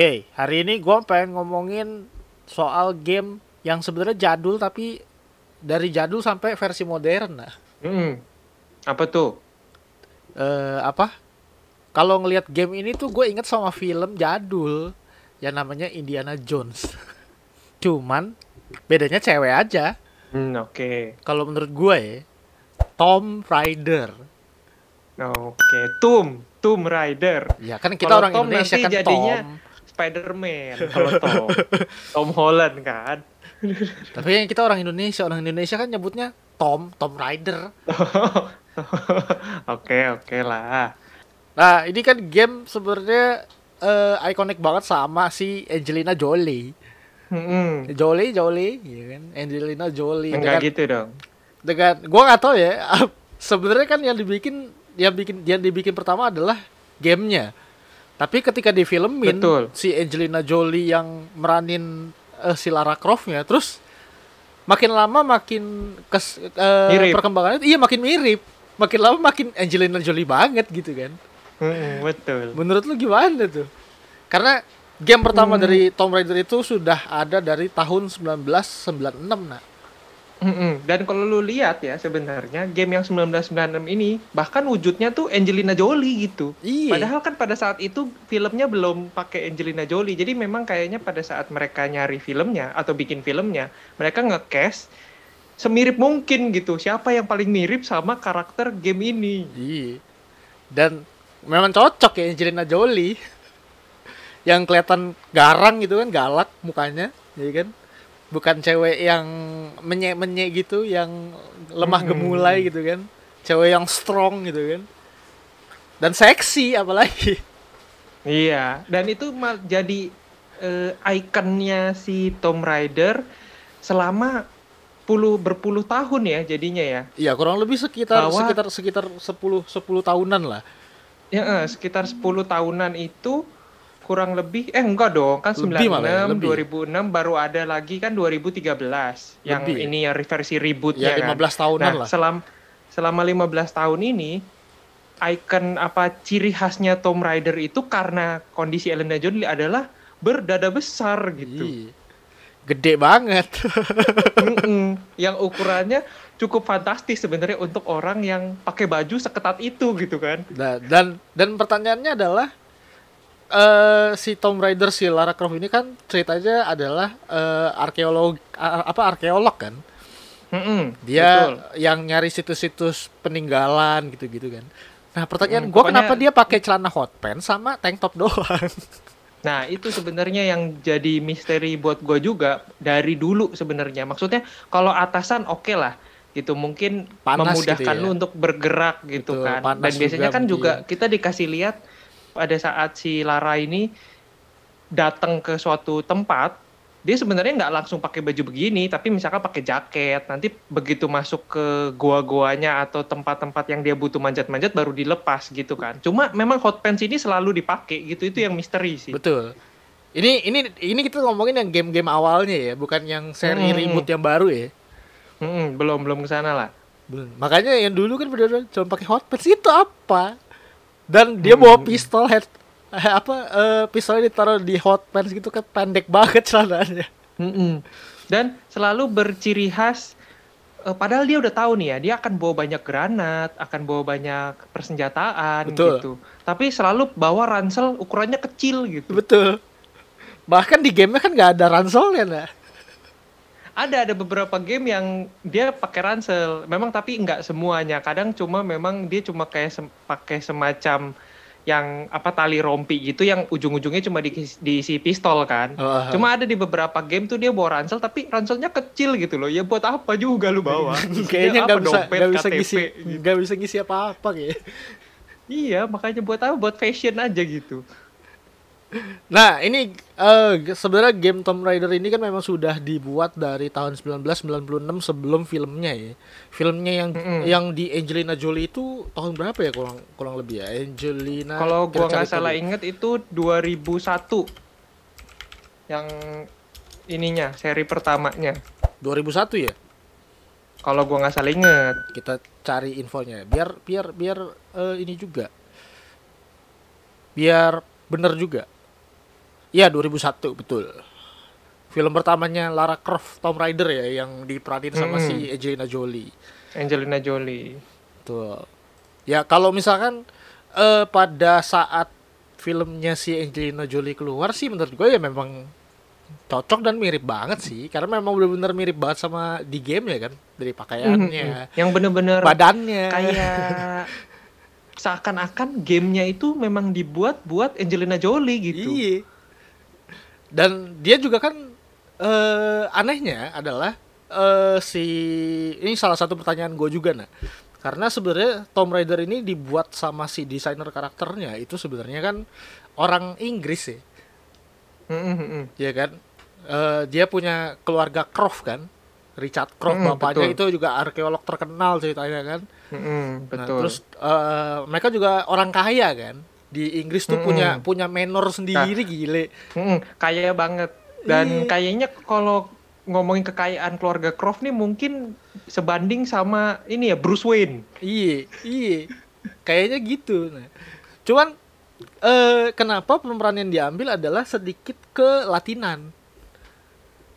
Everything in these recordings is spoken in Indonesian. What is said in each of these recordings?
Oke, hari ini gue pengen ngomongin soal game yang sebenarnya jadul tapi dari jadul sampai versi modern. Nah, Hmm. Apa tuh? eh, apa? Kalau ngelihat game ini tuh gue inget sama film jadul yang namanya Indiana Jones. Cuman bedanya cewek aja. Hmm, oke. Kalau menurut gue ya, Tom Raider. Oke, Tomb, Tomb Raider. Ya kan kita Kalau orang Tom Indonesia nanti kan jadinya Tom. Spider-Man kalau Tom. Tom Holland kan. Tapi yang kita orang Indonesia, orang Indonesia kan nyebutnya Tom, Tom Raider. Oke, oke lah. Nah, ini kan game sebenarnya eh, ikonik banget sama si Angelina Jolie. Hmm. Jolie, Jolie, ya kan? Angelina Jolie. Enggak dengan, gitu dong. dengan gua nggak tahu ya. sebenarnya kan yang dibikin yang bikin yang dibikin pertama adalah gamenya. Tapi ketika difilmin Betul. si Angelina Jolie yang meranin eh, si Lara Croft-nya, terus makin lama makin kes, eh, Mirip. perkembangannya iya makin mirip. Makin lama makin Angelina Jolie banget gitu kan. Hmm, betul. Menurut lu gimana tuh? Karena game pertama Hmm. dari Tomb Raider itu sudah ada dari tahun 1996, nah. Mm-mm. Dan kalau lu lihat ya sebenarnya game yang 1996 ini bahkan wujudnya tuh Angelina Jolie gitu. Iya. Padahal kan pada saat itu filmnya belum pakai Angelina Jolie. Jadi memang kayaknya pada saat mereka nyari filmnya atau bikin filmnya, mereka nge-cast semirip mungkin gitu. Siapa yang paling mirip sama karakter game ini? Iya. Dan memang cocok ya Angelina Jolie. Yang kelihatan garang gitu kan, galak mukanya, ya kan? Bukan cewek yang menye-menye gitu, yang lemah Hmm. gemulai gitu kan. Cewek yang strong gitu kan. Dan seksi apalagi. Iya, dan itu jadi eh, ikonnya si Tomb Raider selama puluh berpuluh tahun ya jadinya ya. Iya, kurang lebih sekitar Bahwa- sekitar sekitar 10 10 tahunan lah. Ya, eh, sekitar 10 tahunan itu kurang lebih eh enggak dong, kan Lebih 96, malah ya, lebih. 2006 baru ada lagi kan 2013 yang Lebih. ini yang versi rebootnya Ya, kan. 15 tahunan Nah, lah. selam selama 15 tahun ini icon apa ciri khasnya Tomb Raider itu karena kondisi Elena Jolie adalah berdada besar gitu. Iya. Gede banget. Mm-mm. yang ukurannya cukup fantastis sebenarnya untuk orang yang pakai baju seketat itu gitu kan. Nah, dan dan pertanyaannya adalah eh si Tomb Raider si Lara Croft ini kan ceritanya adalah eh, arkeolog a- apa arkeolog kan. Mm-mm, Dia betul. yang nyari situs-situs peninggalan gitu-gitu kan. Nah, pertanyaan gua pokoknya- kenapa dia pakai celana hot pants sama tank top doang? Nah, itu sebenarnya yang jadi misteri buat gue juga dari dulu sebenarnya. Maksudnya kalau atasan oke lah gitu mungkin Panas memudahkan gitu ya. lu untuk bergerak gitu Betul, kan. Dan biasanya juga kan mungkin. juga kita dikasih lihat pada saat si Lara ini datang ke suatu tempat dia sebenarnya nggak langsung pakai baju begini, tapi misalkan pakai jaket. Nanti begitu masuk ke gua-guanya atau tempat-tempat yang dia butuh manjat-manjat baru dilepas gitu kan. Cuma memang hot pants ini selalu dipakai gitu. Itu yang misteri sih. Betul. Ini ini ini kita ngomongin yang game-game awalnya ya, bukan yang seri Hmm. reboot yang baru ya. Mm-mm, belum belum ke sana lah. Belum. Makanya yang dulu kan bener-bener cuma pakai hot pants itu apa? Dan dia Hmm. bawa pistol head eh, apa eh, pistolnya ditaruh di hot pants gitu kan pendek banget celananya. Mm-mm. Dan selalu berciri khas. eh, padahal dia udah tahu nih ya, dia akan bawa banyak granat, akan bawa banyak persenjataan Betul. gitu. Tapi selalu bawa ransel ukurannya kecil gitu. Betul. Bahkan di gamenya kan nggak ada ranselnya nah. Ada ada beberapa game yang dia pakai ransel. Memang tapi nggak semuanya. Kadang cuma memang dia cuma kayak sem- pakai semacam yang apa tali rompi gitu yang ujung-ujungnya cuma diisi, diisi pistol kan. Oh, Cuma ada di beberapa game tuh dia bawa ransel tapi ranselnya kecil gitu loh. Ya buat apa juga lu bawa? kayaknya nggak bisa dompet, nggak bisa ngisi gitu. nggak bisa ngisi apa-apa kayak. Iya, makanya buat apa? Buat fashion aja gitu. Nah, ini eh, g- sebenarnya game Tomb Raider ini kan memang sudah dibuat dari tahun 1996 sebelum filmnya ya. Filmnya yang Mm-mm. yang di Angelina Jolie itu tahun berapa ya kurang kurang lebih ya? Angelina Kalau gua nggak salah dulu. inget itu 2001 yang ininya seri pertamanya. 2001 ya? Kalau gua nggak salah inget. Kita cari infonya. Biar biar biar eh, ini juga. Biar bener juga. Iya 2001 betul. Film pertamanya Lara Croft Tomb Raider ya yang diperanin sama Mm-mm. si Angelina Jolie. Angelina Jolie. Betul. Ya kalau misalkan eh, pada saat filmnya si Angelina Jolie keluar sih menurut gue ya memang cocok dan mirip banget sih karena memang benar-benar mirip banget sama di game ya kan dari pakaiannya, Mhm. Yang bener-bener badannya. kayak seakan-akan gamenya itu memang dibuat buat Angelina Jolie gitu. Iya. Dan dia juga kan eh anehnya adalah eh si ini salah satu pertanyaan gue juga nah. Karena sebenarnya Tomb Raider ini dibuat sama si desainer karakternya itu sebenarnya kan orang Inggris ya, Mm, mm, mm. ya kan? Eh dia punya keluarga Croft kan, Richard Croft Mm, bapaknya betul. itu juga arkeolog terkenal ceritanya kan. Mm, mm, Nah, betul. terus eh, mereka juga orang kaya kan. Di Inggris tuh Mm-mm. punya punya manor sendiri gile. Mm, kaya banget. Dan Iya. kayaknya kalau ngomongin kekayaan keluarga Croft nih mungkin sebanding sama ini ya Bruce Wayne. Iya, iya. Kayaknya gitu. Nah, cuman eh kenapa pemeran yang diambil adalah sedikit ke latinan.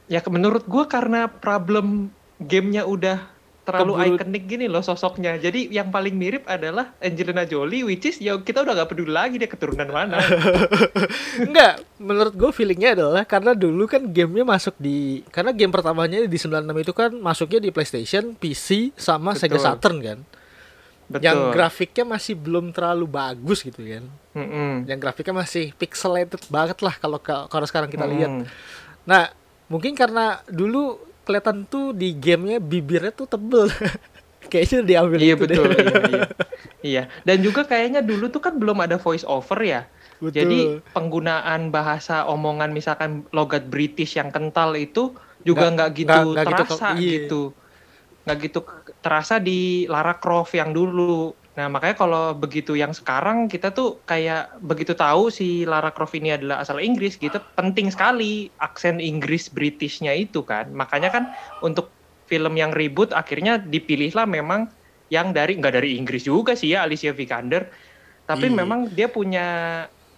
Ya menurut gua karena problem gamenya udah terlalu Keburu- ikonik gini loh sosoknya. Jadi yang paling mirip adalah Angelina Jolie, which is ya kita udah gak peduli lagi dia keturunan mana. Enggak, menurut gue feelingnya adalah karena dulu kan gamenya masuk di karena game pertamanya di 96 itu kan masuknya di PlayStation, PC sama Sega Betul. Saturn kan. Betul. Yang grafiknya masih belum terlalu bagus gitu kan. Mm-mm. Yang grafiknya masih pixelated banget lah kalau kalau sekarang kita lihat. Mm. Nah, mungkin karena dulu kelihatan tuh di gamenya bibirnya tuh tebel. Kayaknya diambil Iya itu deh. betul, iya, iya. Iya. Dan juga kayaknya dulu tuh kan belum ada voice over ya. Betul. Jadi penggunaan bahasa omongan misalkan logat British yang kental itu juga Nggak- nggak gitu nggak- nggak gitu terasa ke- iya. gitu. Nggak gitu terasa di Lara Croft yang dulu. Nah, makanya kalau begitu yang sekarang kita tuh kayak begitu tahu si Lara Croft ini adalah asal Inggris gitu, penting sekali aksen Inggris Britishnya itu kan. Makanya kan untuk film yang ribut akhirnya dipilihlah memang yang dari nggak dari Inggris juga sih ya Alicia Vikander, tapi Iya. memang dia punya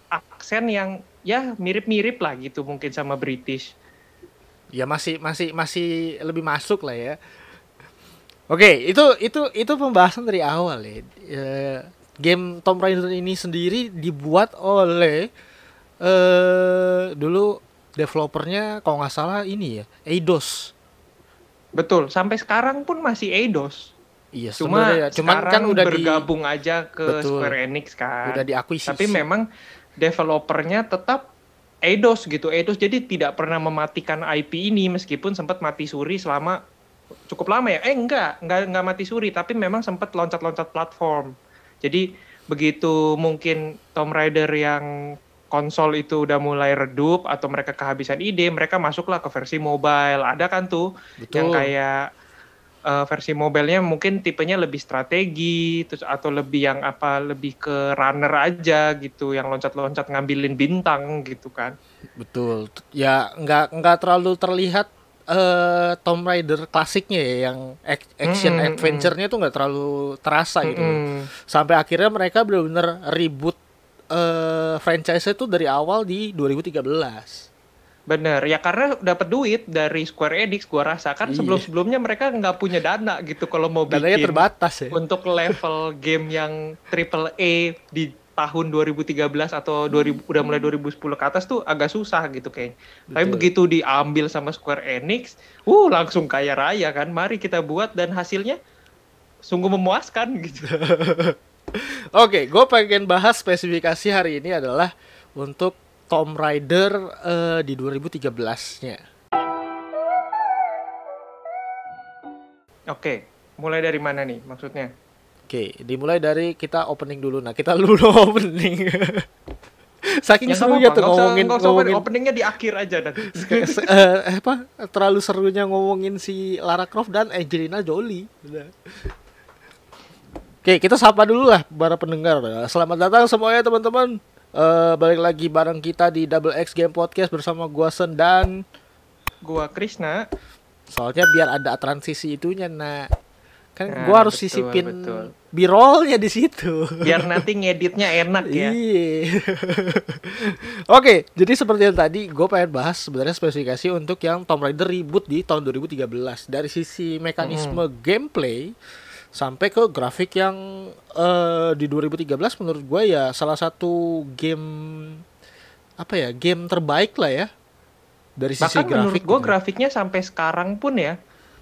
aksen yang ya mirip-mirip lah gitu mungkin sama British. ya masih masih masih lebih masuk lah ya. Oke, itu itu itu pembahasan dari awal ya. Eh, game Tomb Raider ini sendiri dibuat oleh eh dulu developernya kalau nggak salah ini ya, Eidos. Betul, sampai sekarang pun masih Eidos. Iya, Cuma sebenarnya. cuman kan udah di bergabung aja ke Betul. Square Enix kan. udah diakuisisi. Tapi memang developernya tetap Eidos gitu. Eidos jadi tidak pernah mematikan IP ini meskipun sempat mati suri selama cukup lama ya. Eh enggak, enggak enggak mati suri tapi memang sempat loncat-loncat platform. Jadi begitu mungkin Tomb Raider yang konsol itu udah mulai redup atau mereka kehabisan ide, mereka masuklah ke versi mobile. Ada kan tuh yang Betul. kayak eh, versi mobilenya mungkin tipenya lebih strategi terus atau lebih yang apa lebih ke runner aja gitu yang loncat-loncat ngambilin bintang gitu kan Betul. Ya nggak nggak terlalu terlihat eh Tomb Raider klasiknya ya yang ac- action Mm, mm, adventure-nya tuh nggak terlalu terasa gitu. Mm-mm. Sampai akhirnya mereka benar-benar reboot eh franchise itu dari awal di 2013. bener ya karena dapat duit dari Square Enix gua rasa kan Iya. sebelum-sebelumnya mereka nggak punya dana gitu kalau mau Dananya bikin terbatas ya. untuk level game yang triple A di tahun 2013 atau 2000 udah mulai 2010 ke atas tuh agak susah gitu kayaknya. Tapi Betul. begitu diambil sama Square Enix, uh langsung kaya raya kan. Mari kita buat dan hasilnya sungguh memuaskan gitu. Oke, gue pengen bahas spesifikasi hari ini adalah untuk Tomb Raider eh, di 2013-nya. Oke, mulai dari mana nih maksudnya? Oke, dimulai dari kita opening dulu. Nah, kita dulu opening. Saking Ya serunya tuh ngomongin usah ngomongin openingnya di akhir aja se- eh, apa terlalu serunya ngomongin si Lara Croft dan Angelina Jolie. Udah. Oke, kita sapa dulu lah para pendengar. Selamat datang semuanya teman-teman. Eh, balik lagi bareng kita di Double X Game Podcast bersama gua Sen dan Gua Krishna, soalnya biar ada transisi itunya nah kan Nah, gua harus betul, sisipin betul. b-rollnya di situ Biar nanti ngeditnya enak ya. Iya. Oke, jadi seperti yang tadi gue pengen bahas sebenarnya spesifikasi untuk yang Tomb Raider reboot di tahun 2013 dari sisi mekanisme gameplay sampai ke grafik yang eh, di 2013 menurut gue ya salah satu game apa ya game terbaik lah ya dari sisi Bahkan menurut grafik. gue gitu. grafiknya sampai sekarang pun ya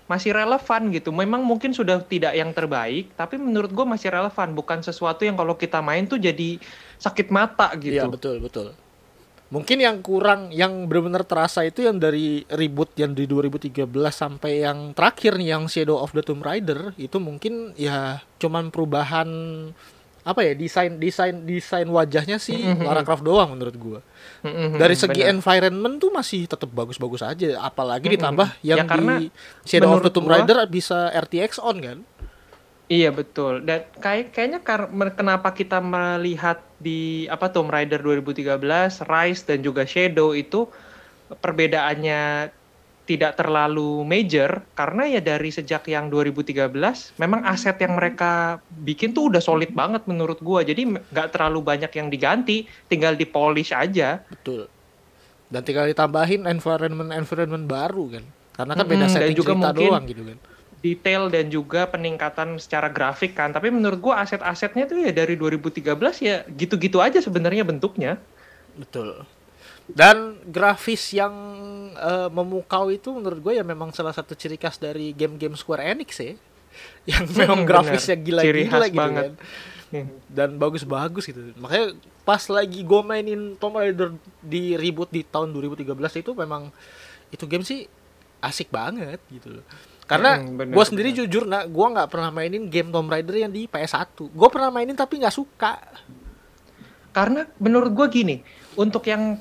masih relevan gitu. Memang mungkin sudah tidak yang terbaik, tapi menurut gue masih relevan. Bukan sesuatu yang kalau kita main tuh jadi sakit mata Iya gitu. betul betul. Mungkin yang kurang, yang benar-benar terasa itu yang dari reboot yang di 2013 sampai yang terakhir nih yang Shadow of the Tomb Raider itu mungkin ya cuman perubahan apa ya desain desain desain wajahnya sih Mhm. Lara Croft doang menurut gua. Mm-mm, Dari segi benar. environment tuh masih tetap bagus-bagus aja, apalagi Mhm. ditambah yang Ya, karena di Shadow of the Tomb gua- Raider bisa RTX on kan? Iya betul. Dan kayak kayaknya kar- kenapa kita melihat di apa Tomb Raider 2013, Rise dan juga Shadow itu perbedaannya tidak terlalu major karena ya dari sejak yang 2013 memang aset yang mereka bikin tuh udah solid banget menurut gua. Jadi nggak terlalu banyak yang diganti, tinggal di polish aja. Betul. Dan tinggal ditambahin environment-environment baru kan. Karena kan beda dan setting juga cerita mungkin- doang gitu kan. Detail dan juga peningkatan secara grafik kan. Tapi menurut gua aset-asetnya tuh ya dari 2013 ya gitu-gitu aja sebenarnya bentuknya. Betul. Dan grafis yang eh, memukau itu menurut gue ya memang salah satu ciri khas dari game-game Square Enix ya. Yang memang Hmm, grafisnya gila-gila gitu banget. kan. Dan bagus-bagus gitu. Makanya pas lagi gue mainin Tomb Raider di reboot di tahun 2013 itu memang itu game sih asik banget gitu loh. Karena Hmm, gue sendiri benar. jujur nak gue nggak pernah mainin game Tomb Raider yang di PS1. Gue pernah mainin tapi nggak suka. Karena menurut gua gini, untuk yang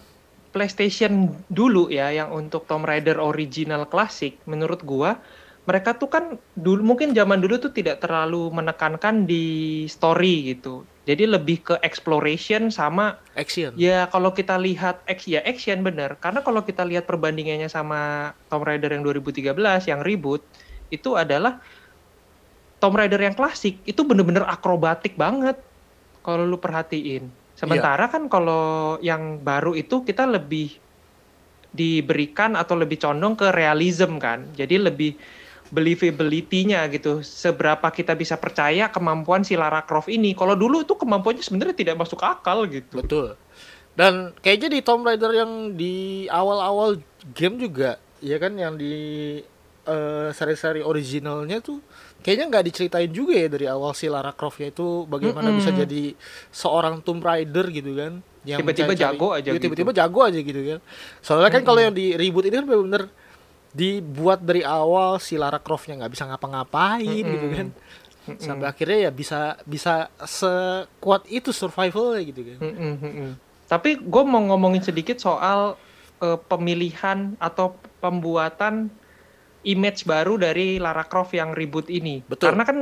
PlayStation dulu ya, yang untuk Tomb Raider original klasik, menurut gua mereka tuh kan dulu mungkin zaman dulu tuh tidak terlalu menekankan di story gitu. Jadi lebih ke exploration sama Action. ya kalau kita lihat ya action bener. Karena kalau kita lihat perbandingannya sama Tomb Raider yang 2013 yang reboot itu adalah Tomb Raider yang klasik itu bener-bener akrobatik banget kalau lu perhatiin. Sementara kan kalau yang baru itu kita lebih diberikan atau lebih condong ke realism kan. Jadi lebih believability-nya gitu. Seberapa kita bisa percaya kemampuan si Lara Croft ini. Kalau dulu itu kemampuannya sebenarnya tidak masuk akal gitu. Betul. Dan kayaknya di Tomb Raider yang di awal-awal game juga, ya kan yang di eh, seri-seri originalnya tuh kayaknya nggak diceritain juga ya dari awal si Lara Croft itu bagaimana Mm-mm. bisa jadi seorang Tomb Raider gitu kan. Yang Tiba-tiba jago aja Iya, gitu. Tiba-tiba jago aja gitu kan. Soalnya kan kalau yang di reboot ini kan bener-bener dibuat dari awal si Lara Croftnya nggak bisa ngapa-ngapain Mm-mm. gitu kan. Mm-mm. Sampai akhirnya ya bisa bisa sekuat itu survivalnya gitu kan. Mm-mm, mm-mm. Tapi gue mau ngomongin sedikit soal eh, pemilihan atau pembuatan image baru dari Lara Croft yang reboot ini. Betul. Karena kan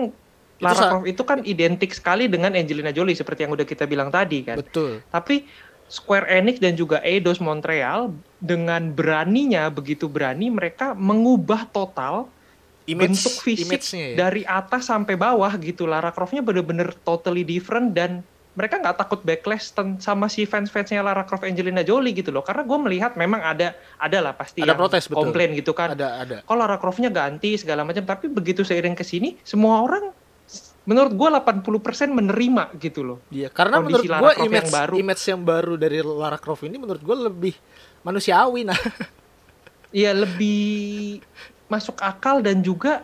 Lara sa- Croft itu kan identik sekali dengan Angelina Jolie seperti yang udah kita bilang tadi kan. Betul. Tapi Square Enix dan juga Eidos Montreal dengan beraninya begitu berani mereka mengubah total Image, bentuk fisik ya. dari atas sampai bawah gitu. Lara Croft-nya bener-bener totally different dan mereka nggak takut backlash sama si fans-fansnya Lara Croft Angelina Jolie gitu loh. Karena gue melihat memang ada ada lah pasti Ada protes, betul. komplain gitu kan. ada ada Kok Lara Croft-nya ganti segala macam. Tapi begitu seiring ke sini semua orang menurut gue 80% menerima gitu loh. Iya, karena Kondisi menurut Croft image yang baru. image yang baru dari Lara Croft ini menurut gua lebih manusiawi nah. Iya lebih masuk akal dan juga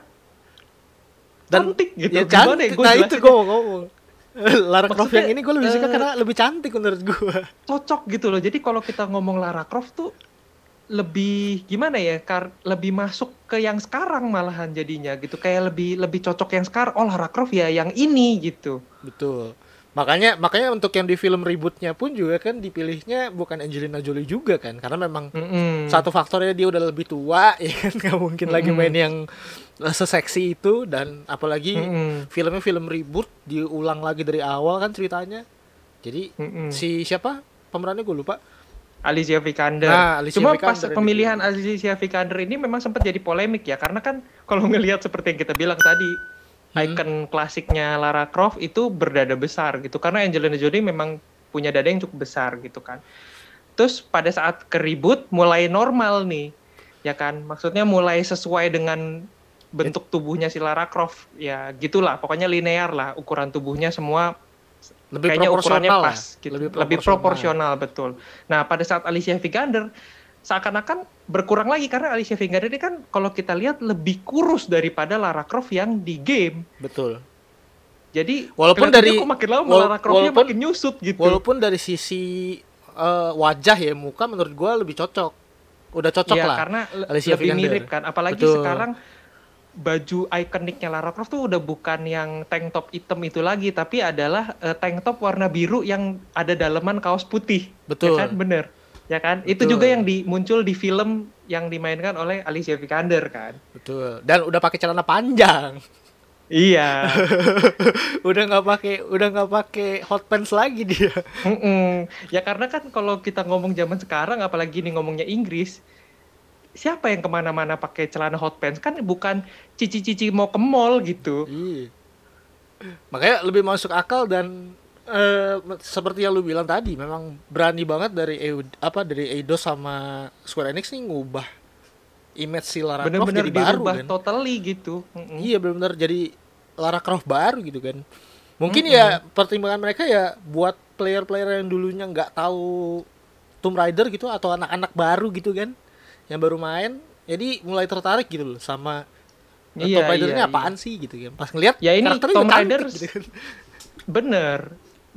Dan cantik gitu. ya Gimana cantik. Gua nah itu gua mau ngomong. Lara Croft Maksudnya, yang ini gue lebih suka eh, karena lebih cantik menurut gua. cocok gitu loh. Jadi kalau kita ngomong Lara Croft tuh lebih gimana ya? Kar lebih masuk ke yang sekarang malahan jadinya gitu. Kayak lebih lebih cocok yang sekarang. Oh Lara Croft ya yang ini gitu. Betul. Makanya makanya untuk yang di film rebootnya pun juga kan dipilihnya bukan Angelina Jolie juga kan karena memang Mm-mm. satu faktornya dia udah lebih tua ya kan nggak mungkin lagi Mm-mm. main yang eh, seseksi itu dan apalagi Mm-mm. filmnya film reboot diulang lagi dari awal kan ceritanya jadi Mm-mm. si siapa pemerannya gue lupa Alicia Vikander. Nah, Alicia Cuma Vikander pas ini. pemilihan Alicia Vikander ini memang sempat jadi polemik ya karena kan kalau ngelihat seperti yang kita bilang tadi icon klasiknya Lara Croft itu berdada besar gitu. Karena Angelina Jolie memang punya dada yang cukup besar gitu kan. Terus pada saat ke reboot mulai normal nih ya kan? Maksudnya mulai sesuai dengan bentuk tubuhnya si Lara Croft ya gitulah. Pokoknya linear lah ukuran tubuhnya semua lebih kayaknya ukurannya proporsional lah. pas gitu. Lebih proporsional. betul. Nah pada saat Alicia Vikander seakan-akan berkurang lagi karena Alicia Vikander ini kan kalau kita lihat lebih kurus daripada Lara Croft yang di game. Betul. Jadi walaupun dari kok makin lama wala- Lara Croftnya walaupun- makin nyusut gitu. walaupun dari sisi eh, wajah ya muka menurut gua lebih cocok. Udah cocok Iya, lah karena Alicia lebih Vikander. mirip kan. Apalagi Betul. sekarang baju ikoniknya Lara Croft tuh udah bukan yang tank top hitam itu lagi tapi adalah eh, tank top warna biru yang ada daleman kaos putih. Betul. ya kan? Bener ya kan? Itu Betul. juga yang di, muncul di film yang dimainkan oleh Alicia Vikander kan? Betul. Dan udah pakai celana panjang. Iya. Udah nggak pakai udah nggak pakai hot pants lagi dia. Mm-mm. ya karena kan kalau kita ngomong zaman sekarang apalagi nih ngomongnya Inggris siapa yang ke mana-mana pakai celana hot pants? Kan bukan cici-cici mau ke mall gitu. Iya. Makanya lebih masuk akal dan eh, seperti yang lu bilang tadi, memang berani banget dari Eu- apa dari Eidos sama Square Enix nih ngubah image si Lara Croft bener-bener jadi baru kan. totally gitu Mm-mm. Iya benar-benar jadi Lara Croft baru gitu kan. Mungkin ya pertimbangan mereka ya buat player-player yang dulunya nggak tahu Tomb Raider gitu atau anak-anak baru gitu kan yang baru main jadi mulai tertarik gitu loh sama Iya, Tomb Raider ini iya, apaan sih gitu kan. Pas ngeliat Ya, ini Tomb Raider gitu kan. Bener.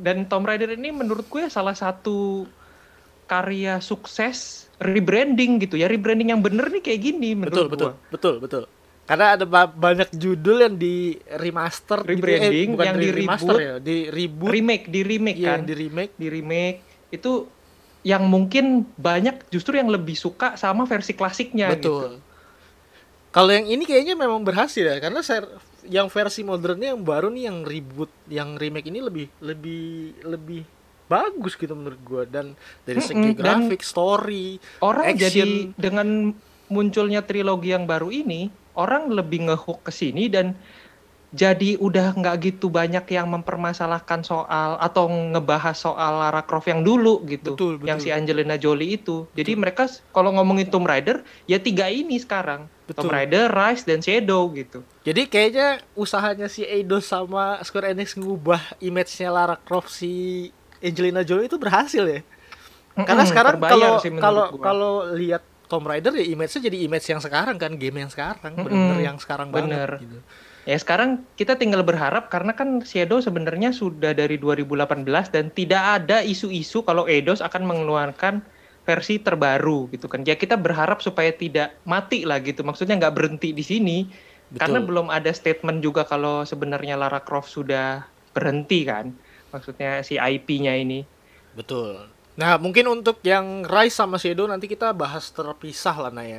Dan Tomb Raider ini menurut gue salah satu karya sukses rebranding gitu ya. Rebranding yang bener nih kayak gini betul menurut betul gue. betul betul karena ada ba- banyak judul yang di remaster gitu, Rebranding, bukan yang di remaster reboot. ya di reboot Remake, di remake iya, kan. yang di remake Di remake itu yang mungkin banyak justru yang lebih suka sama versi klasiknya gitu. betul kalau yang ini kayaknya memang berhasil ya karena ser yang versi modernnya yang baru nih yang reboot yang remake ini lebih lebih lebih bagus gitu menurut gua dan dari segi Mm-mm, dan grafik story Orang action. jadi dengan munculnya trilogi yang baru ini, orang lebih ngehook ke sini dan jadi udah nggak gitu banyak yang mempermasalahkan soal atau ngebahas soal Lara Croft yang dulu gitu, Betul, betul. yang si Angelina Jolie itu. Jadi mereka kalau ngomongin Tomb Raider ya tiga ini sekarang, Betul. Tomb Raider, Rise dan Shadow gitu. Jadi kayaknya usahanya si Eidos sama Square Enix ngubah image-nya Lara Croft si Angelina Jolie itu berhasil ya. Karena Mm-mm, sekarang terbayar kalau kalau kalau lihat Tomb Raider ya image-nya jadi image yang sekarang kan, game yang sekarang, Mm-mm, bener-bener yang sekarang bener. banget gitu. Ya sekarang kita tinggal berharap karena kan Shadow sebenarnya sudah dari 2018 dan tidak ada isu-isu kalau Eidos akan mengeluarkan versi terbaru gitu kan. Ya kita berharap supaya tidak mati lah gitu. Maksudnya nggak berhenti di sini karena belum ada statement juga kalau sebenarnya Lara Croft sudah berhenti kan. Maksudnya si IP-nya ini. Betul. Nah, mungkin untuk yang Rise sama Shadow nanti kita bahas terpisah lah nah ya,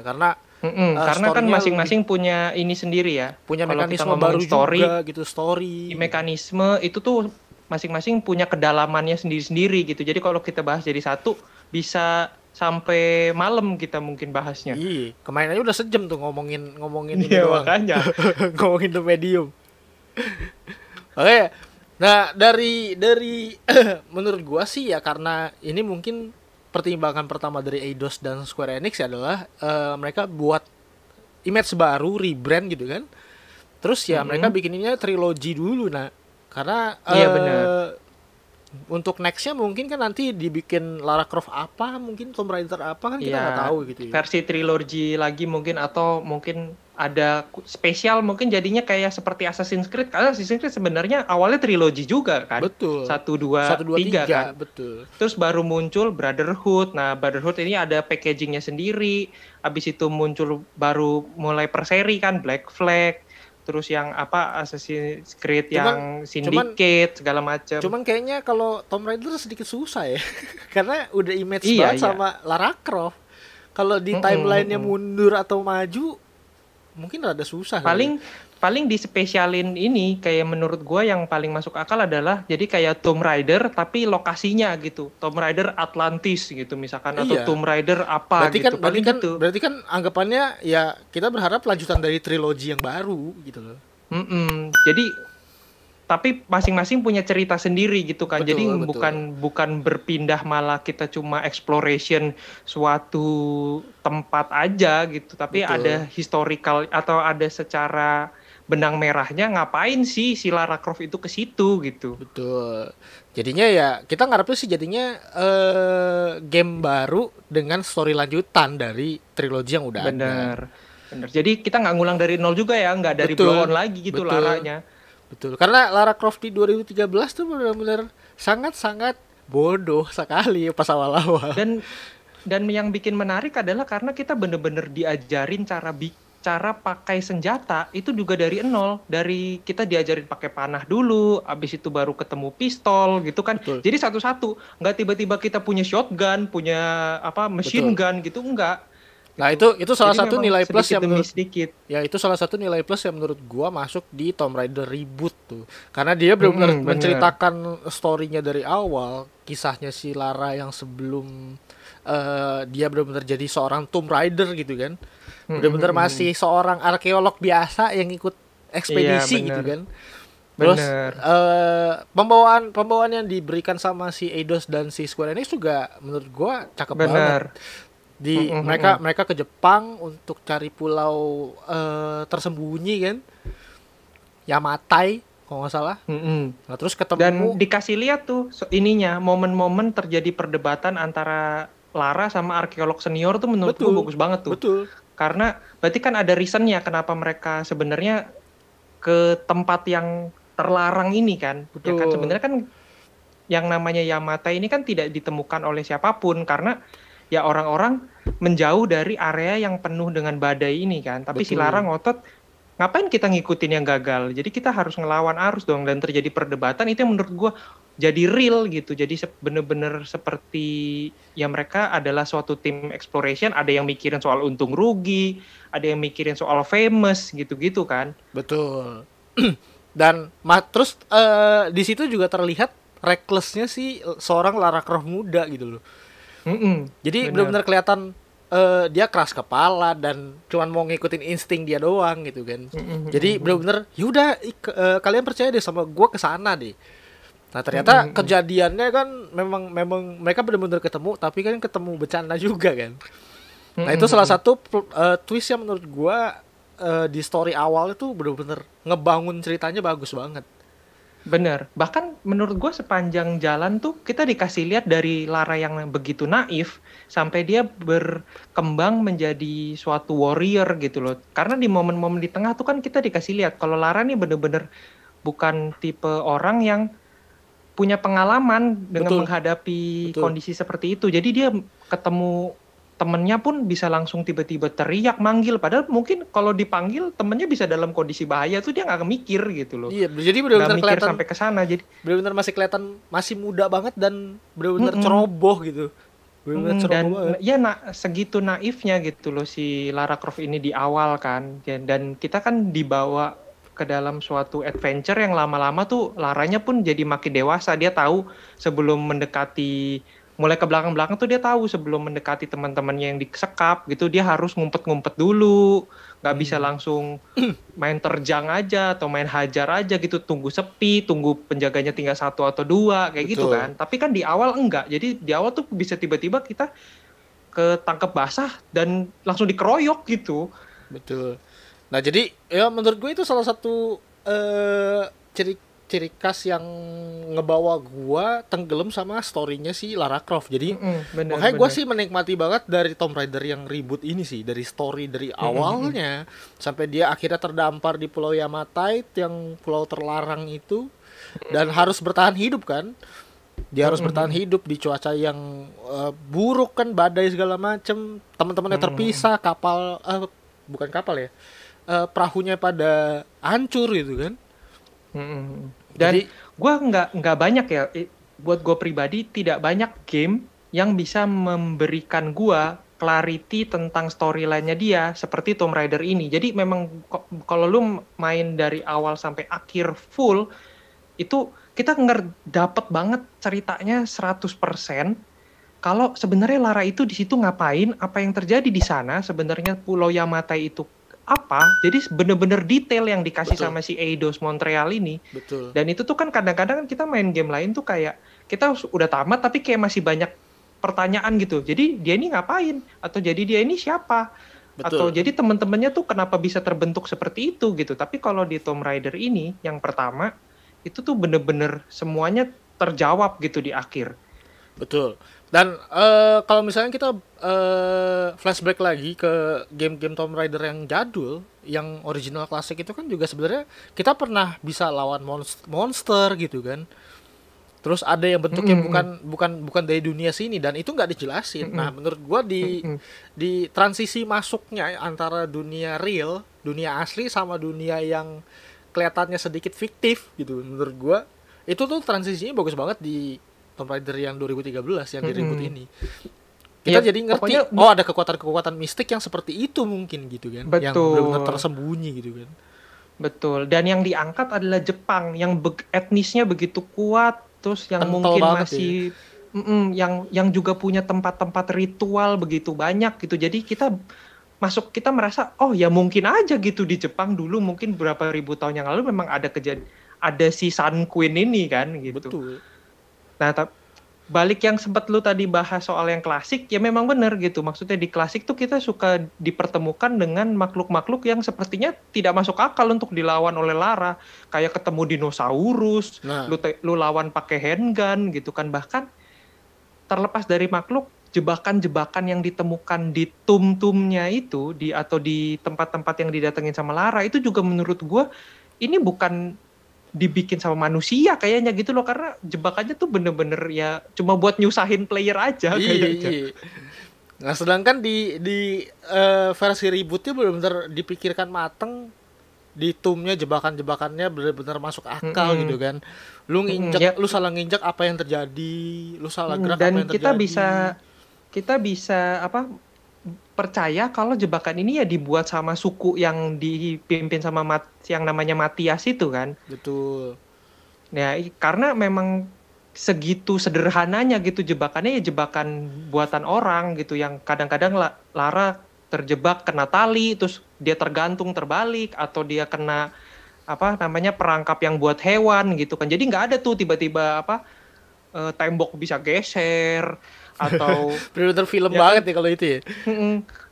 karena Mm-mm, Eh, karena kan masing-masing punya ini sendiri ya. punya Kalau kita mekanisme baru story, juga gitu story. mekanisme itu tuh masing-masing punya kedalamannya sendiri-sendiri gitu. Jadi kalau kita bahas jadi satu bisa sampai malam kita mungkin bahasnya. Iya, kemarin aja udah sejam tuh ngomongin ngomongin ini Iya doang. makanya. ngomongin The Medium. Oke. Nah, dari dari menurut gua sih ya karena ini mungkin pertimbangan pertama dari Eidos dan Square Enix adalah eh, mereka buat image baru, rebrand gitu kan. Terus ya Mhm. mereka bikininnya trilogi dulu nah. Karena Iya, eh, benar. Untuk nextnya mungkin kan nanti dibikin Lara Croft apa, mungkin Tomb Raider apa kan kita Iya, nggak tahu gitu ya. Versi trilogi lagi mungkin atau mungkin ada spesial mungkin jadinya kayak seperti Assassin's Creed karena Assassin's Creed sebenarnya awalnya trilogi juga kan. Betul. Satu dua, Satu dua tiga, tiga, kan. betul. Terus baru muncul Brotherhood. Nah, Brotherhood ini ada packagingnya sendiri. Habis itu muncul baru mulai per seri kan Black Flag. Terus yang apa Assassin's Creed Cuman- yang Syndicate segala macam. Cuman kayaknya kalau Tomb Raider sedikit susah ya. Karena udah image Iya, banget iya. sama Lara Croft. Kalau di Mm-mm, timelinenya mm-mm. mundur atau maju mungkin rada susah. kali. Paling paling dispesialin ini kayak menurut gua yang paling masuk akal adalah jadi kayak Tomb Raider tapi lokasinya gitu. Tomb Raider Atlantis gitu misalkan atau Iya. Tomb Raider apa berarti gitu. kan berarti Paling kan gitu. berarti kan anggapannya ya kita berharap lanjutan dari trilogi yang baru gitu loh. Mm-mm. Jadi tapi masing-masing punya cerita sendiri gitu kan. Betul, Jadi betul. bukan bukan berpindah malah kita cuma exploration suatu tempat aja gitu, tapi Betul. ada historical atau ada secara benang merahnya ngapain sih si Lara Croft itu ke situ gitu. Betul. Jadinya ya kita ngarepnya sih jadinya eh game baru dengan story lanjutan dari trilogi yang udah ada. Bener. Bener. Jadi kita nggak ngulang dari nol juga ya, nggak dari Betul. blow on lagi gitu Betul. laranya. Betul. Karena Lara Croft di 2013 tuh benar-benar sangat-sangat bodoh sekali pas awal-awal. dan dan yang bikin menarik adalah karena kita bener-bener diajarin cara bi cara pakai senjata itu juga dari nol dari kita diajarin pakai panah dulu abis itu baru ketemu pistol gitu kan Betul. jadi satu-satu nggak tiba-tiba kita punya shotgun punya apa machine Betul. gun gitu enggak Nah, itu itu salah Jadi satu nilai plus sedikit yang menurut sedikit ya itu salah satu nilai plus yang menurut gua masuk di Tomb Raider reboot tuh. Karena dia benar-benar Mm-mm, bener. menceritakan story-nya dari awal, kisahnya si Lara yang sebelum eh, dia benar-benar jadi seorang Tomb Raider gitu kan. Benar-benar Mm-mm. masih seorang arkeolog biasa yang ikut ekspedisi Iya, gitu bener. kan. Terus Bener. eh, pembawaan pembawaan yang diberikan sama si Eidos dan si Square Enix juga menurut gua cakep banget benar di Mm-mm, mereka mereka ke Jepang untuk cari pulau eh, tersembunyi kan Yamatai kalau nggak salah Mm-mm. nah terus dan ketemu dikasih lihat tuh ininya momen-momen terjadi perdebatan antara Lara sama arkeolog senior tuh menurut Betul. gue bagus banget tuh betul karena berarti kan ada reasonnya kenapa mereka sebenarnya ke tempat yang terlarang ini kan ya kan Betul. sebenarnya kan yang namanya Yamata ini kan tidak ditemukan oleh siapa pun karena ya orang-orang menjauh dari area yang penuh dengan badai ini kan tapi si Betul. Lara ngotot ngapain kita ngikutin yang gagal? Jadi kita harus ngelawan arus dong dan terjadi perdebatan. Itu yang menurut gua jadi real gitu. Jadi bener-bener seperti ya mereka adalah suatu tim exploration. Ada yang mikirin soal untung rugi ada yang mikirin soal famous gitu-gitu kan. Betul. Dan terus eh, di situ juga terlihat recklessnya si seorang Lara Croft muda gitu loh. Mm-mm, jadi bener. benar-benar kelihatan eh, dia keras kepala dan cuman mau ngikutin insting dia doang gitu kan Jadi bener-bener yaudah ik- eh, kalian percaya deh sama gua ke sana deh. Nah ternyata kejadiannya kan memang memang mereka bener-bener ketemu tapi kan ketemu bercanda juga kan. Nah itu salah satu eh, twist yang menurut gua eh, di story awal itu bener-bener ngebangun ceritanya bagus banget. Bener. Bahkan menurut gue sepanjang jalan tuh kita dikasih lihat dari Lara yang begitu naif sampai dia berkembang menjadi suatu warrior gitu loh. Karena di momen-momen di tengah tuh kan kita dikasih lihat kalau Lara nih bener-bener bukan tipe orang yang punya pengalaman dengan Betul. menghadapi Betul. kondisi seperti itu. Jadi dia ketemu temennya pun bisa langsung tiba-tiba teriak manggil padahal mungkin kalau dipanggil temennya bisa dalam kondisi bahaya tuh dia nggak mikir gitu loh Iya, jadi mikir kelihatan sampai ke sana jadi bener-bener masih kelihatan masih muda banget dan bener-bener Mm-mm. ceroboh gitu. Bener-bener Mm, ceroboh dan banget. ya na, segitu naifnya gitu loh si Lara Croft ini di awal kan dan, dan kita kan dibawa ke dalam suatu adventure yang lama-lama tuh Laranya pun jadi makin dewasa dia tahu sebelum mendekati mulai ke belakang-belakang tuh dia tahu sebelum mendekati teman-temannya yang disekap gitu dia harus ngumpet-ngumpet dulu nggak bisa Hmm. langsung main terjang aja atau main hajar aja gitu tunggu sepi tunggu penjaganya tinggal satu atau dua kayak gitu Betul. kan tapi kan di awal enggak jadi di awal tuh bisa tiba-tiba kita ketangkep basah dan langsung dikeroyok gitu Betul. Nah jadi ya menurut gue itu salah satu eh ciri ciri khas yang ngebawa gua tenggelam sama storynya si Lara Croft. Jadi Mm-mm, bener, makanya gua bener. sih menikmati banget dari Tomb Raider yang ribut ini sih dari story dari awalnya sampai dia akhirnya terdampar di Pulau Yamatai yang pulau terlarang itu dan harus bertahan hidup kan. Dia harus Mm-mm. bertahan hidup di cuaca yang eh, buruk kan badai segala macem teman-temannya Mm-mm. terpisah kapal eh, bukan kapal ya eh, perahunya pada hancur gitu kan Mm-mm. Dan Jadi- gua nggak nggak banyak ya, buat gue pribadi tidak banyak game yang bisa memberikan gua clarity tentang storyline-nya dia seperti Tomb Raider ini. Jadi memang kalau lu main dari awal sampai akhir full itu kita nger dapet banget ceritanya 100% kalau sebenarnya Lara itu di situ ngapain, apa yang terjadi di sana, sebenarnya Pulau Yamatai itu apa. Jadi bener-bener detail yang dikasih Betul. sama si Eidos Montreal ini. betul Dan itu tuh kan kadang-kadang kan kita main game lain tuh kayak kita udah tamat tapi kayak masih banyak pertanyaan gitu. Jadi dia ini ngapain? Atau jadi dia ini siapa? Atau betul jadi teman-temannya tuh kenapa bisa terbentuk seperti itu gitu. Tapi kalau di Tomb Raider ini yang pertama itu tuh bener-bener semuanya terjawab gitu di akhir. Betul. Dan eh, kalau misalnya kita eh, flashback lagi ke game-game Tomb Raider yang jadul, yang original klasik itu kan juga sebenarnya kita pernah bisa lawan monster, monster gitu kan. Terus ada yang bentuknya Mm-mm. bukan bukan bukan dari dunia sini dan itu nggak dijelasin. Nah, menurut gua di Mm-mm. di transisi masuknya antara dunia real, dunia asli sama dunia yang kelihatannya sedikit fiktif gitu menurut gua. Itu tuh transisinya bagus banget di Tomb Raider yang 2013 yang di reboot Mm-mm. ini. Kita Ya, jadi ngerti, pokoknya- oh ada kekuatan-kekuatan mistik yang seperti itu mungkin gitu kan. Yang Betul. benar-benar tersembunyi gitu kan. Betul. Dan yang diangkat adalah Jepang yang be- etnisnya begitu kuat, terus yang Kental mungkin masih Mm-mm, yang yang juga punya tempat-tempat ritual begitu banyak gitu. Jadi kita masuk kita merasa oh ya mungkin aja gitu di Jepang dulu mungkin berapa ribu tahun yang lalu memang ada kejadian ada si Sun Queen ini kan gitu. Betul. Nah, balik yang sempat lu tadi bahas soal yang klasik, ya memang benar gitu. Maksudnya di klasik tuh kita suka dipertemukan dengan makhluk-makhluk yang sepertinya tidak masuk akal untuk dilawan oleh Lara. Kayak ketemu dinosaurus, Nah, lu, lu lawan pakai handgun gitu kan. Bahkan terlepas dari makhluk, jebakan-jebakan yang ditemukan di tum-tumnya itu di atau di tempat-tempat yang didatengin sama Lara itu juga menurut gua ini bukan dibikin sama manusia kayaknya gitu loh karena jebakannya tuh bener-bener ya cuma buat nyusahin player aja iya, kayaknya. iya. Nah, sedangkan di di eh, versi rebootnya benar-benar dipikirkan mateng di tumnya jebakan-jebakannya benar-benar masuk akal Mm-mm. gitu kan. Lu nginjek, ya. lu salah nginjek apa yang terjadi, lu salah Hmm, gerak dan apa yang kita terjadi. bisa kita bisa apa percaya kalau jebakan ini ya dibuat sama suku yang dipimpin sama mat, yang namanya Matias itu kan betul. ya karena memang segitu sederhananya gitu jebakannya ya jebakan buatan orang gitu yang kadang-kadang La- Lara terjebak kena tali terus dia tergantung terbalik atau dia kena apa namanya perangkap yang buat hewan gitu kan jadi nggak ada tuh tiba-tiba apa eh, tembok bisa geser atau Benar-benar film Ya kan? banget ya kalau itu ya.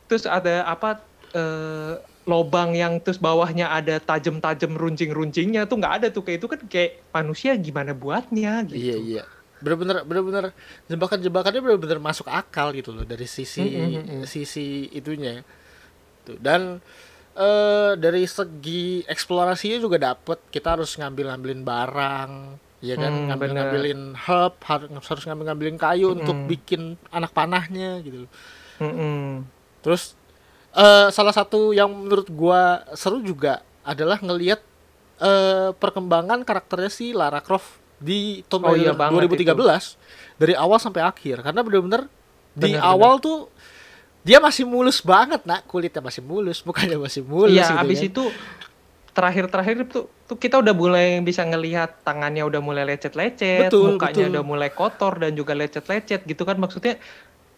Terus ada apa eh, lobang yang terus bawahnya ada tajam-tajam runcing-runcingnya tuh nggak ada tuh kayak itu kan kayak manusia gimana buatnya gitu Iya, iya. Benar-benar benar-benar jebakan-jebakannya benar-benar masuk akal gitu loh dari sisi Mm-mm, mm-mm. sisi itunya. Tuh. Dan eh dari segi eksplorasinya juga dapet kita harus ngambil-ngambilin barang ya kan Hmm, ngambil-ngambilin herb har- harus ngambil-ngambilin kayu untuk Mm-mm. bikin anak panahnya gitu loh. Mm-mm. Terus eh salah satu yang menurut gua seru juga adalah ngelihat eh perkembangan karakternya si Lara Croft di Tomb Oh iya Raider banget 2013 dari awal sampai akhir karena bener-bener di Bener, awal tuh dia masih mulus banget nak kulitnya masih mulus bukannya masih mulus Iya, gitu abis kan. itu terakhir-terakhir tuh, tuh kita udah mulai bisa ngelihat tangannya udah mulai lecet-lecet, Betul, mukanya betul. udah mulai kotor dan juga lecet-lecet gitu kan maksudnya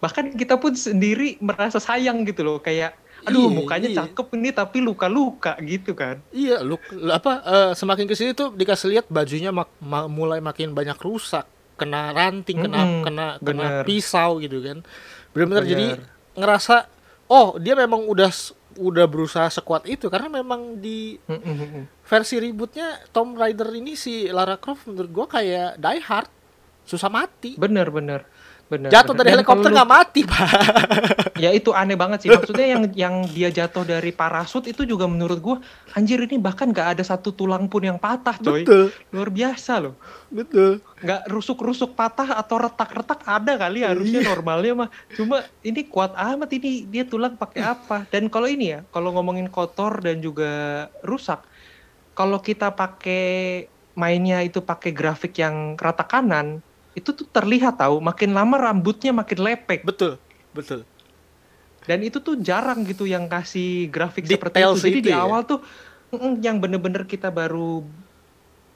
bahkan kita pun sendiri merasa sayang gitu loh kayak aduh Iya, mukanya iya. cakep ini tapi luka-luka gitu kan. Iya, lu lu apa eh, semakin ke sini tuh dikasih lihat bajunya mak- ma- mulai makin banyak rusak, kena ranting, kena Mm-mm, kena kena bener. pisau gitu kan. Benar-benar jadi ngerasa oh, dia memang udah udah berusaha sekuat itu karena memang di versi rebootnya Tomb Raider ini si Lara Croft menurut gua kayak Die Hard, susah mati. Bener bener bener. Jatuh bener. dari Dan helikopter nggak mati, Pak. ya itu aneh banget sih maksudnya yang yang dia jatuh dari parasut itu juga menurut gua anjir ini bahkan nggak ada satu tulang pun yang patah coy Betul, luar biasa loh betul. nggak rusuk-rusuk patah atau retak-retak ada kali harusnya Iya. normalnya mah cuma ini kuat amat ini dia tulang pakai apa dan kalau ini ya kalau ngomongin kotor dan juga rusak kalau kita pakai mainnya itu pakai grafik yang rata kanan itu tuh terlihat tahu makin lama rambutnya makin lepek Betul, betul. dan itu tuh jarang gitu yang kasih grafik Detail seperti itu jadi segitu di ya? awal tuh mm, yang bener-bener kita baru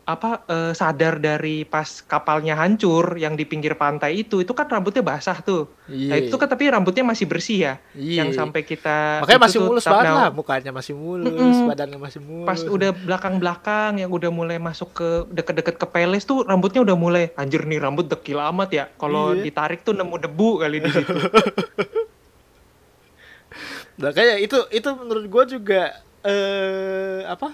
apa eh, sadar dari pas kapalnya hancur yang di pinggir pantai itu itu kan rambutnya basah tuh Iya. nah itu kan tapi rambutnya masih bersih ya Iya. yang sampai kita makanya masih tuh mulus banget lah mukanya masih mulus Mm-mm. badannya masih mulus pas udah belakang-belakang yang udah mulai masuk ke deket-deket ke peles tuh rambutnya udah mulai anjir nih rambut dekil amat ya kalau Iya. ditarik tuh nemu debu kali di situ Nah, kayak itu itu menurut gua juga eh apa?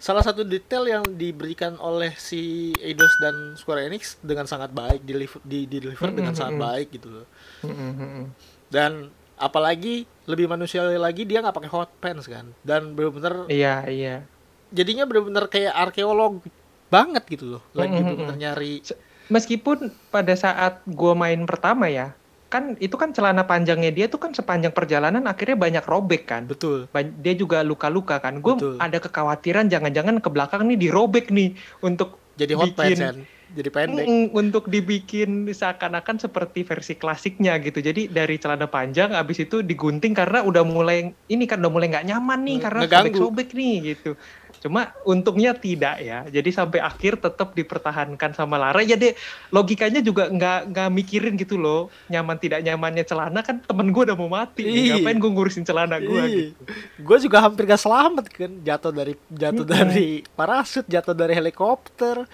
Salah satu detail yang diberikan oleh si Eidos dan Square Enix dengan sangat baik di di, di deliver dengan Mm-mm, sangat mm-mm. baik gitu loh. Mm-mm. Dan apalagi lebih manusiawi lagi dia nggak pakai hot pants kan. Dan bener-bener iya iya jadinya bener-bener kayak arkeolog banget gitu loh. Lagi Mm-mm, bener-bener nyari meskipun pada saat gua main pertama ya kan itu kan celana panjangnya dia tuh kan sepanjang perjalanan akhirnya banyak robek kan betul. Dia juga luka-luka kan gue ada kekhawatiran jangan-jangan ke belakang nih dirobek nih untuk Jadi hot Bikin- pants kan. Jadi pendek. Untuk dibikin seakan-akan seperti versi klasiknya gitu. Jadi dari celana panjang abis itu digunting karena udah mulai ini kan udah mulai nggak nyaman nih karena sobek-sobek nih gitu. Cuma untungnya tidak ya. Jadi sampai akhir tetap dipertahankan sama Lara. Ya deh logikanya juga nggak nggak mikirin gitu loh. Nyaman tidak nyamannya celana kan temen gue udah mau mati nih. Ngapain gue ngurusin celana gue gitu? Gue juga hampir gak selamat kan, jatuh dari jatuh Mm-mm. dari parasut, jatuh dari helikopter.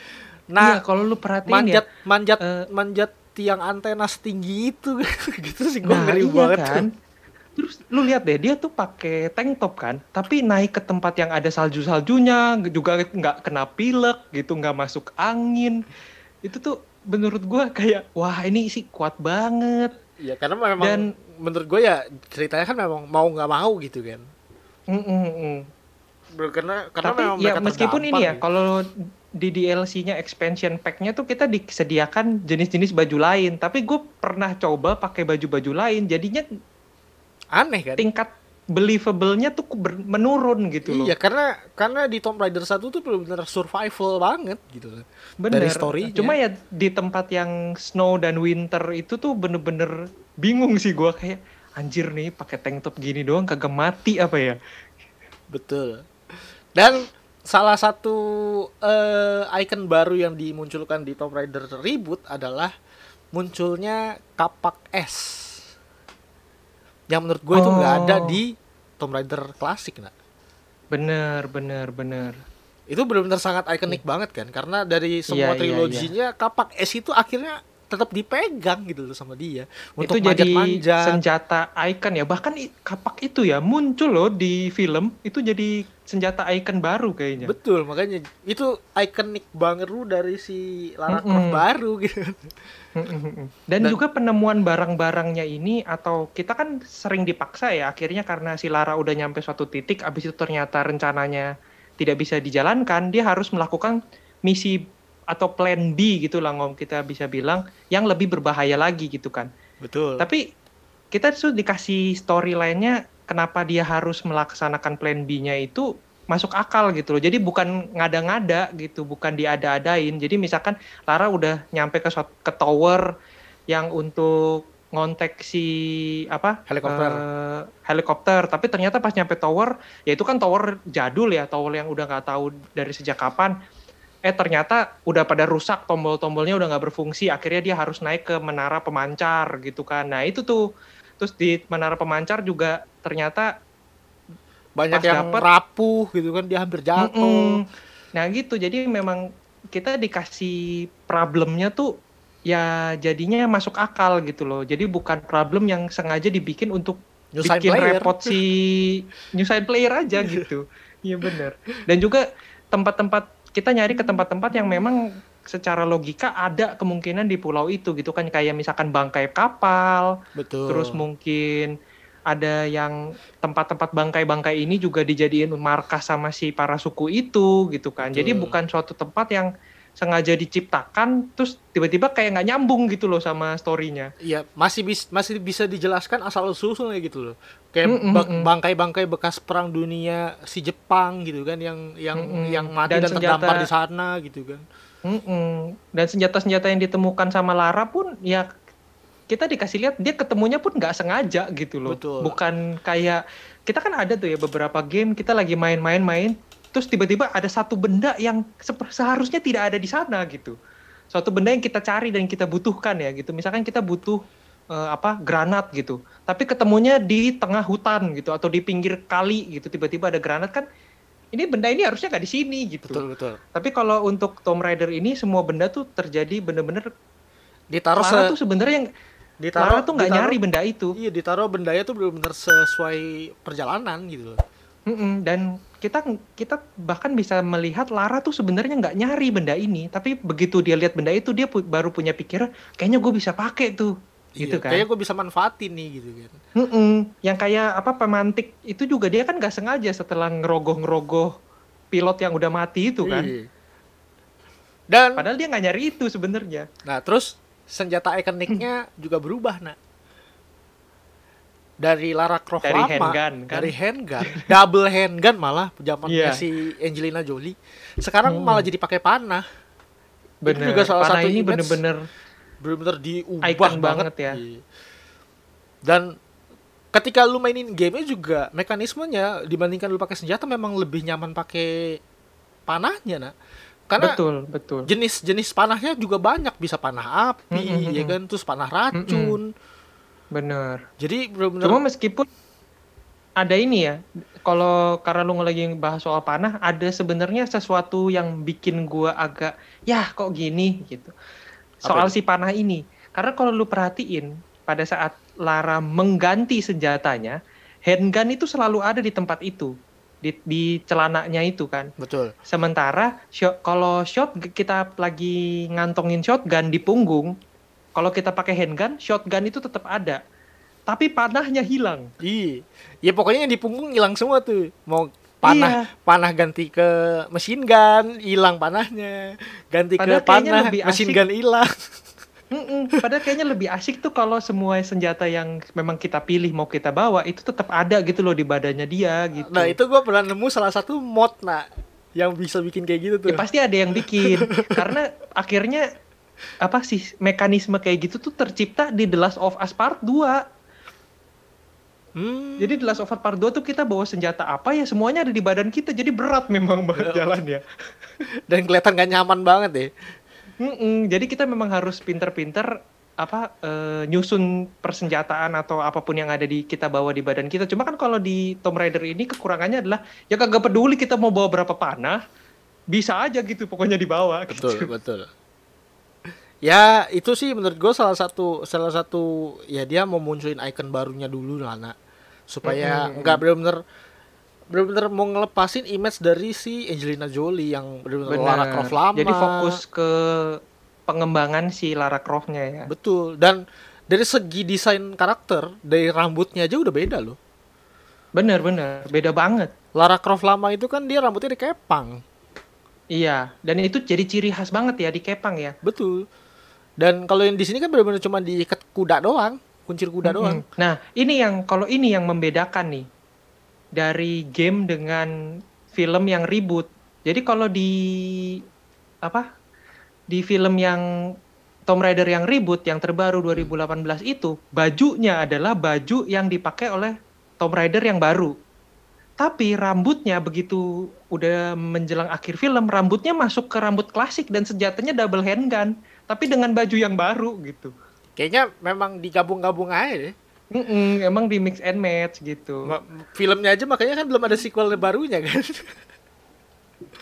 Nah Nah, kalau lu perhatiin manjat ya manjat eh, manjat tiang antena setinggi itu gitu sih gue Nah, ngeri iya banget kan. Terus lu lihat deh, dia tuh pakai tank top kan, tapi naik ke tempat yang ada salju-saljunya, juga nggak kena pilek gitu, nggak masuk angin. Itu tuh menurut gua kayak wah ini sih kuat banget. Ya karena memang Dan- menurut gue ya ceritanya kan memang mau nggak mau gitu kan. Mm, mm, Karena karena Tapi memang ya meskipun ini ya, gitu. kalau di DLC-nya expansion pack-nya tuh kita disediakan jenis-jenis baju lain, tapi gue pernah coba pakai baju-baju lain, jadinya aneh kan. tingkat believable-nya tuh ber- menurun gitu loh. Iya karena karena di Tomb Raider 1 tuh benar-benar survival banget gitu. Bener. Dari story-nya. Cuma ya di tempat yang snow dan winter itu tuh bener-bener bingung sih gua kayak anjir nih pakai tank top gini doang kagak mati apa ya? Betul. Dan salah satu eh, icon baru yang dimunculkan di Tomb Raider Reboot adalah munculnya kapak es. Yang menurut gue itu nggak ada Oh. di Tomb Raider klasik, nak. Bener, bener, bener. Itu benar-benar sangat ikonik banget kan, karena dari semua Iya, iya, triloginya kapak es itu akhirnya tetap dipegang gitu loh sama dia untuk itu jadi manjat-manjat. senjata icon ya. Bahkan kapak itu ya muncul loh di film itu jadi senjata icon baru kayaknya. Betul, makanya itu ikonik banget lu dari si Lara Mm-mm. Croft baru gitu. Dan, Dan- juga penemuan barang-barangnya ini atau kita kan sering dipaksa ya akhirnya karena si Lara udah nyampe suatu titik abis itu ternyata rencananya tidak bisa dijalankan dia harus melakukan misi atau plan B gitu lah ngom kita bisa bilang yang lebih berbahaya lagi gitu kan. Betul. Tapi kita tuh dikasih storyline-nya kenapa dia harus melaksanakan plan B-nya itu masuk akal gitu loh. Jadi bukan ngada-ngada gitu, bukan diada-adain. Jadi misalkan Lara udah nyampe ke ke tower yang untuk ngontek si apa Helikopter. eh, helikopter tapi ternyata pas nyampe tower ya itu kan tower jadul ya tower yang udah nggak tahu dari sejak kapan eh ternyata udah pada rusak tombol-tombolnya udah nggak berfungsi akhirnya dia harus naik ke menara pemancar gitu kan. Nah itu tuh. Terus di menara pemancar juga ternyata banyak yang dapet- rapuh gitu kan dia hampir jatuh. Mm-mm. nah gitu. Jadi memang kita dikasih problemnya tuh ya jadinya masuk akal gitu loh. Jadi bukan problem yang sengaja dibikin untuk nyusahin bikin player. repot si nyusahin player aja gitu. Iya bener. Dan juga tempat-tempat kita nyari ke tempat-tempat yang memang secara logika ada kemungkinan di pulau itu gitu kan. Kayak misalkan bangkai kapal betul. terus mungkin ada yang tempat-tempat bangkai-bangkai ini juga dijadiin markas sama si para suku itu gitu kan. Jadi Betul. bukan suatu tempat yang sengaja diciptakan terus tiba-tiba kayak nggak nyambung gitu loh sama storynya Iya, masih bis, masih bisa dijelaskan asal usulnya gitu loh. Kayak Mm, mm, bak- mm. bangkai-bangkai bekas perang dunia si Jepang gitu kan yang yang Mm, mm. yang mati Dan dan, terdampar senjata- di sana gitu kan. Mm-mm. Dan senjata-senjata yang ditemukan sama Lara pun ya kita dikasih lihat dia ketemunya pun nggak sengaja gitu loh. Betul. Bukan kayak kita kan ada tuh ya beberapa game kita lagi main-main main terus tiba-tiba ada satu benda yang seharusnya tidak ada di sana gitu. Suatu benda yang kita cari dan kita butuhkan ya gitu. Misalkan kita butuh eh, apa granat gitu, tapi ketemunya di tengah hutan gitu atau di pinggir kali gitu. Tiba-tiba ada granat kan. Ini benda ini harusnya nggak di sini gitu. betul betul Tapi kalau untuk Tomb Raider ini semua benda tuh terjadi bener-bener ditaruh Lara se tuh sebenarnya yang ditaruh Lara tuh nggak nyari benda itu. iya ditaruh bendanya tuh benar-benar sesuai perjalanan gitu loh Mm-mm, dan kita kita bahkan bisa melihat Lara tuh sebenarnya nggak nyari benda ini, tapi begitu dia lihat benda itu dia pu- baru punya pikiran, kayaknya gue bisa pakai tuh, gitu Iya, kan? kayaknya gue bisa manfaatin nih gitu kan Mm-mm, yang kayak apa pemantik itu juga dia kan nggak sengaja setelah ngerogoh-ngerogoh pilot yang udah mati itu kan, Iya. dan padahal dia nggak nyari itu sebenarnya. Nah, terus senjata ikoniknya juga berubah, nak. Dari Lara Croft Dari lama, handgun, kan? dari handgun, double handgun malah zamannya Iya. si Angelina Jolie. Sekarang Hmm. malah jadi pakai panah. Itu Bener, juga salah Panah satu ini bener-bener bener-bener diubah Icon banget, banget ya. Iya. Dan ketika lu mainin gamenya juga mekanismenya dibandingkan lu pakai senjata memang lebih nyaman pakai panahnya, nak. Karena betul betul. jenis-jenis panahnya juga banyak bisa panah api Mm, mm, ya mm. kan terus panah racun Bener. jadi benar-benar Cuma meskipun ada ini ya, kalau karena lu lagi bahas soal panah, ada sebenarnya sesuatu yang bikin gua agak, ya kok gini gitu. Soal si panah ini. Karena kalau lu perhatiin, pada saat Lara mengganti senjatanya, handgun itu selalu ada di tempat itu. Di, di celananya itu kan. betul Sementara shot, kalau shot kita lagi ngantongin shotgun di punggung, kalau kita pakai handgun, shotgun itu tetap ada. Tapi panahnya hilang. iya ya pokoknya yang di punggung hilang semua tuh mau panah Iya. panah ganti ke mesin gun hilang panahnya ganti Padahal ke panah lebih mesin asik. gun hilang Mm-mm, Padahal kayaknya lebih asik tuh kalau semua senjata yang memang kita pilih mau kita bawa itu tetap ada gitu loh di badannya dia gitu. nah itu gua pernah nemu salah satu mod nak yang bisa bikin kayak gitu tuh Ya, pasti ada yang bikin karena akhirnya apa sih mekanisme kayak gitu tuh tercipta di The Last of Us Part 2. Hmm, Jadi The Last of Us Part 2 tuh kita bawa senjata apa ya semuanya ada di badan kita. Jadi berat memang banget jalannya. dan kelihatan gak nyaman banget deh Mm-mm, jadi kita memang harus pinter-pinter apa eh, nyusun persenjataan atau apa pun yang ada di kita bawa di badan kita. Cuma kan kalau di Tomb Raider ini kekurangannya adalah ya kagak peduli kita mau bawa berapa panah, bisa aja gitu pokoknya dibawa. betul gitu. betul ya itu sih menurut gue salah satu salah satu ya dia mau munculin icon barunya dulu lah nak. Supaya nggak benar-benar benar-benar mau ngelepasin image dari si Angelina Jolie yang benar-benar. Lara Croft lama. Jadi fokus ke pengembangan si Lara Croft-nya ya. betul. Dan dari segi desain karakter dari rambutnya aja udah beda loh. Bener bener, beda banget. Lara Croft lama itu kan dia rambutnya dikepang. Iya, dan itu jadi ciri khas banget ya di Kepang ya. betul dan kalau yang di sini kan benar-benar cuma diikat kuda doang kuncir kuda doang Mm-mm. Nah, ini yang kalau ini yang membedakan nih dari game dengan film yang ribut. Jadi kalau di apa? Di film yang Tomb Raider yang ribut yang terbaru 2018 itu, bajunya adalah baju yang dipakai oleh Tomb Raider yang baru. Tapi rambutnya begitu udah menjelang akhir film, rambutnya masuk ke rambut klasik dan senjatanya double handgun, tapi dengan baju yang baru gitu. kayaknya memang digabung-gabung aja deh Mm-mm, emang di mix and match gitu. Ma- filmnya aja makanya kan belum ada sequel barunya kan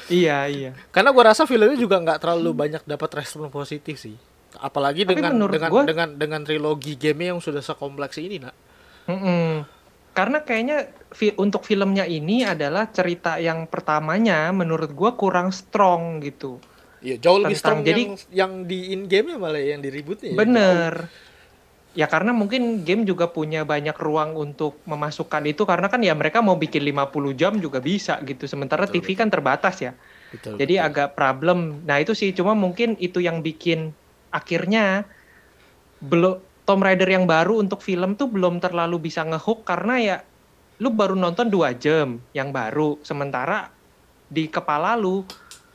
Iya iya. karena gua rasa filmnya juga nggak terlalu banyak dapat respon positif sih apalagi Tapi dengan dengan gua- dengan dengan trilogi game yang sudah sekompleks ini nak Mm-mm. Karena kayaknya fi- untuk filmnya ini adalah cerita yang pertamanya menurut gua kurang strong gitu. Iya jauh lebih Tentang- strong jadi- yang yang di in game ya malah yang di ributnya ya. Bener. Ya karena mungkin game juga punya banyak ruang untuk memasukkan itu karena kan ya mereka mau bikin 50 jam juga bisa gitu. Sementara Betul, TV kan terbatas ya. betul, Jadi betul. agak problem. Nah itu sih cuma mungkin itu yang bikin akhirnya belum Tomb Raider yang baru untuk film tuh belum terlalu bisa ngehook karena ya lu baru nonton dua jam yang baru. Sementara di kepala lu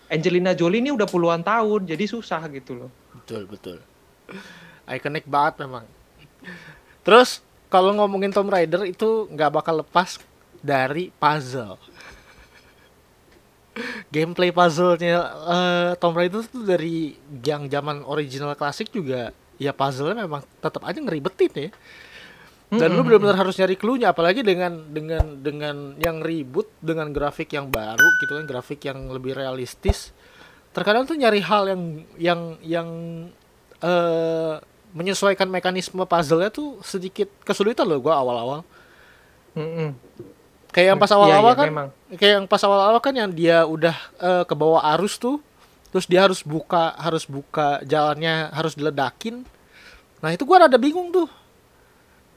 Angelina Jolie ini udah puluhan tahun jadi susah gitu loh. betul betul ikonik banget memang terus kalau ngomongin Tomb Raider itu nggak bakal lepas dari puzzle gameplay puzzle-nya eh, Tomb Raider tuh dari yang zaman original klasik juga ya puzzle-nya memang tetap aja ngeribetin ya. Dan lu benar-benar harus nyari clue-nya apalagi dengan dengan dengan yang ribut dengan grafik yang baru gitu kan, grafik yang lebih realistis. Terkadang tuh nyari hal yang yang yang eh menyesuaikan mekanisme puzzle-nya tuh sedikit kesulitan loh gua awal-awal. Mm-mm. Kayak yang pas Iya, awal-awal iya, kan memang. kayak yang pas awal-awal kan yang dia udah eh, ke bawah arus tuh terus dia harus buka harus buka jalannya harus diledakin nah itu gua rada bingung tuh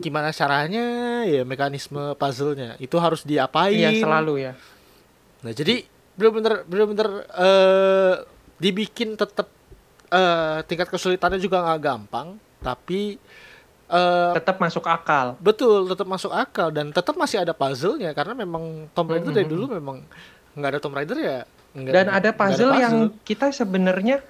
gimana caranya ya mekanisme puzzle-nya itu harus diapain Iya selalu ya. nah jadi bener-bener bener-bener eh, dibikin tetap eh, tingkat kesulitannya juga nggak gampang tapi eh, Tetap masuk akal. Betul, tetap masuk akal dan tetap masih ada puzzle-nya karena memang Tomb Raider dari dulu memang nggak ada Tomb Raider ya. nggak- Dan ada nggak puzzle yang kita sebenarnya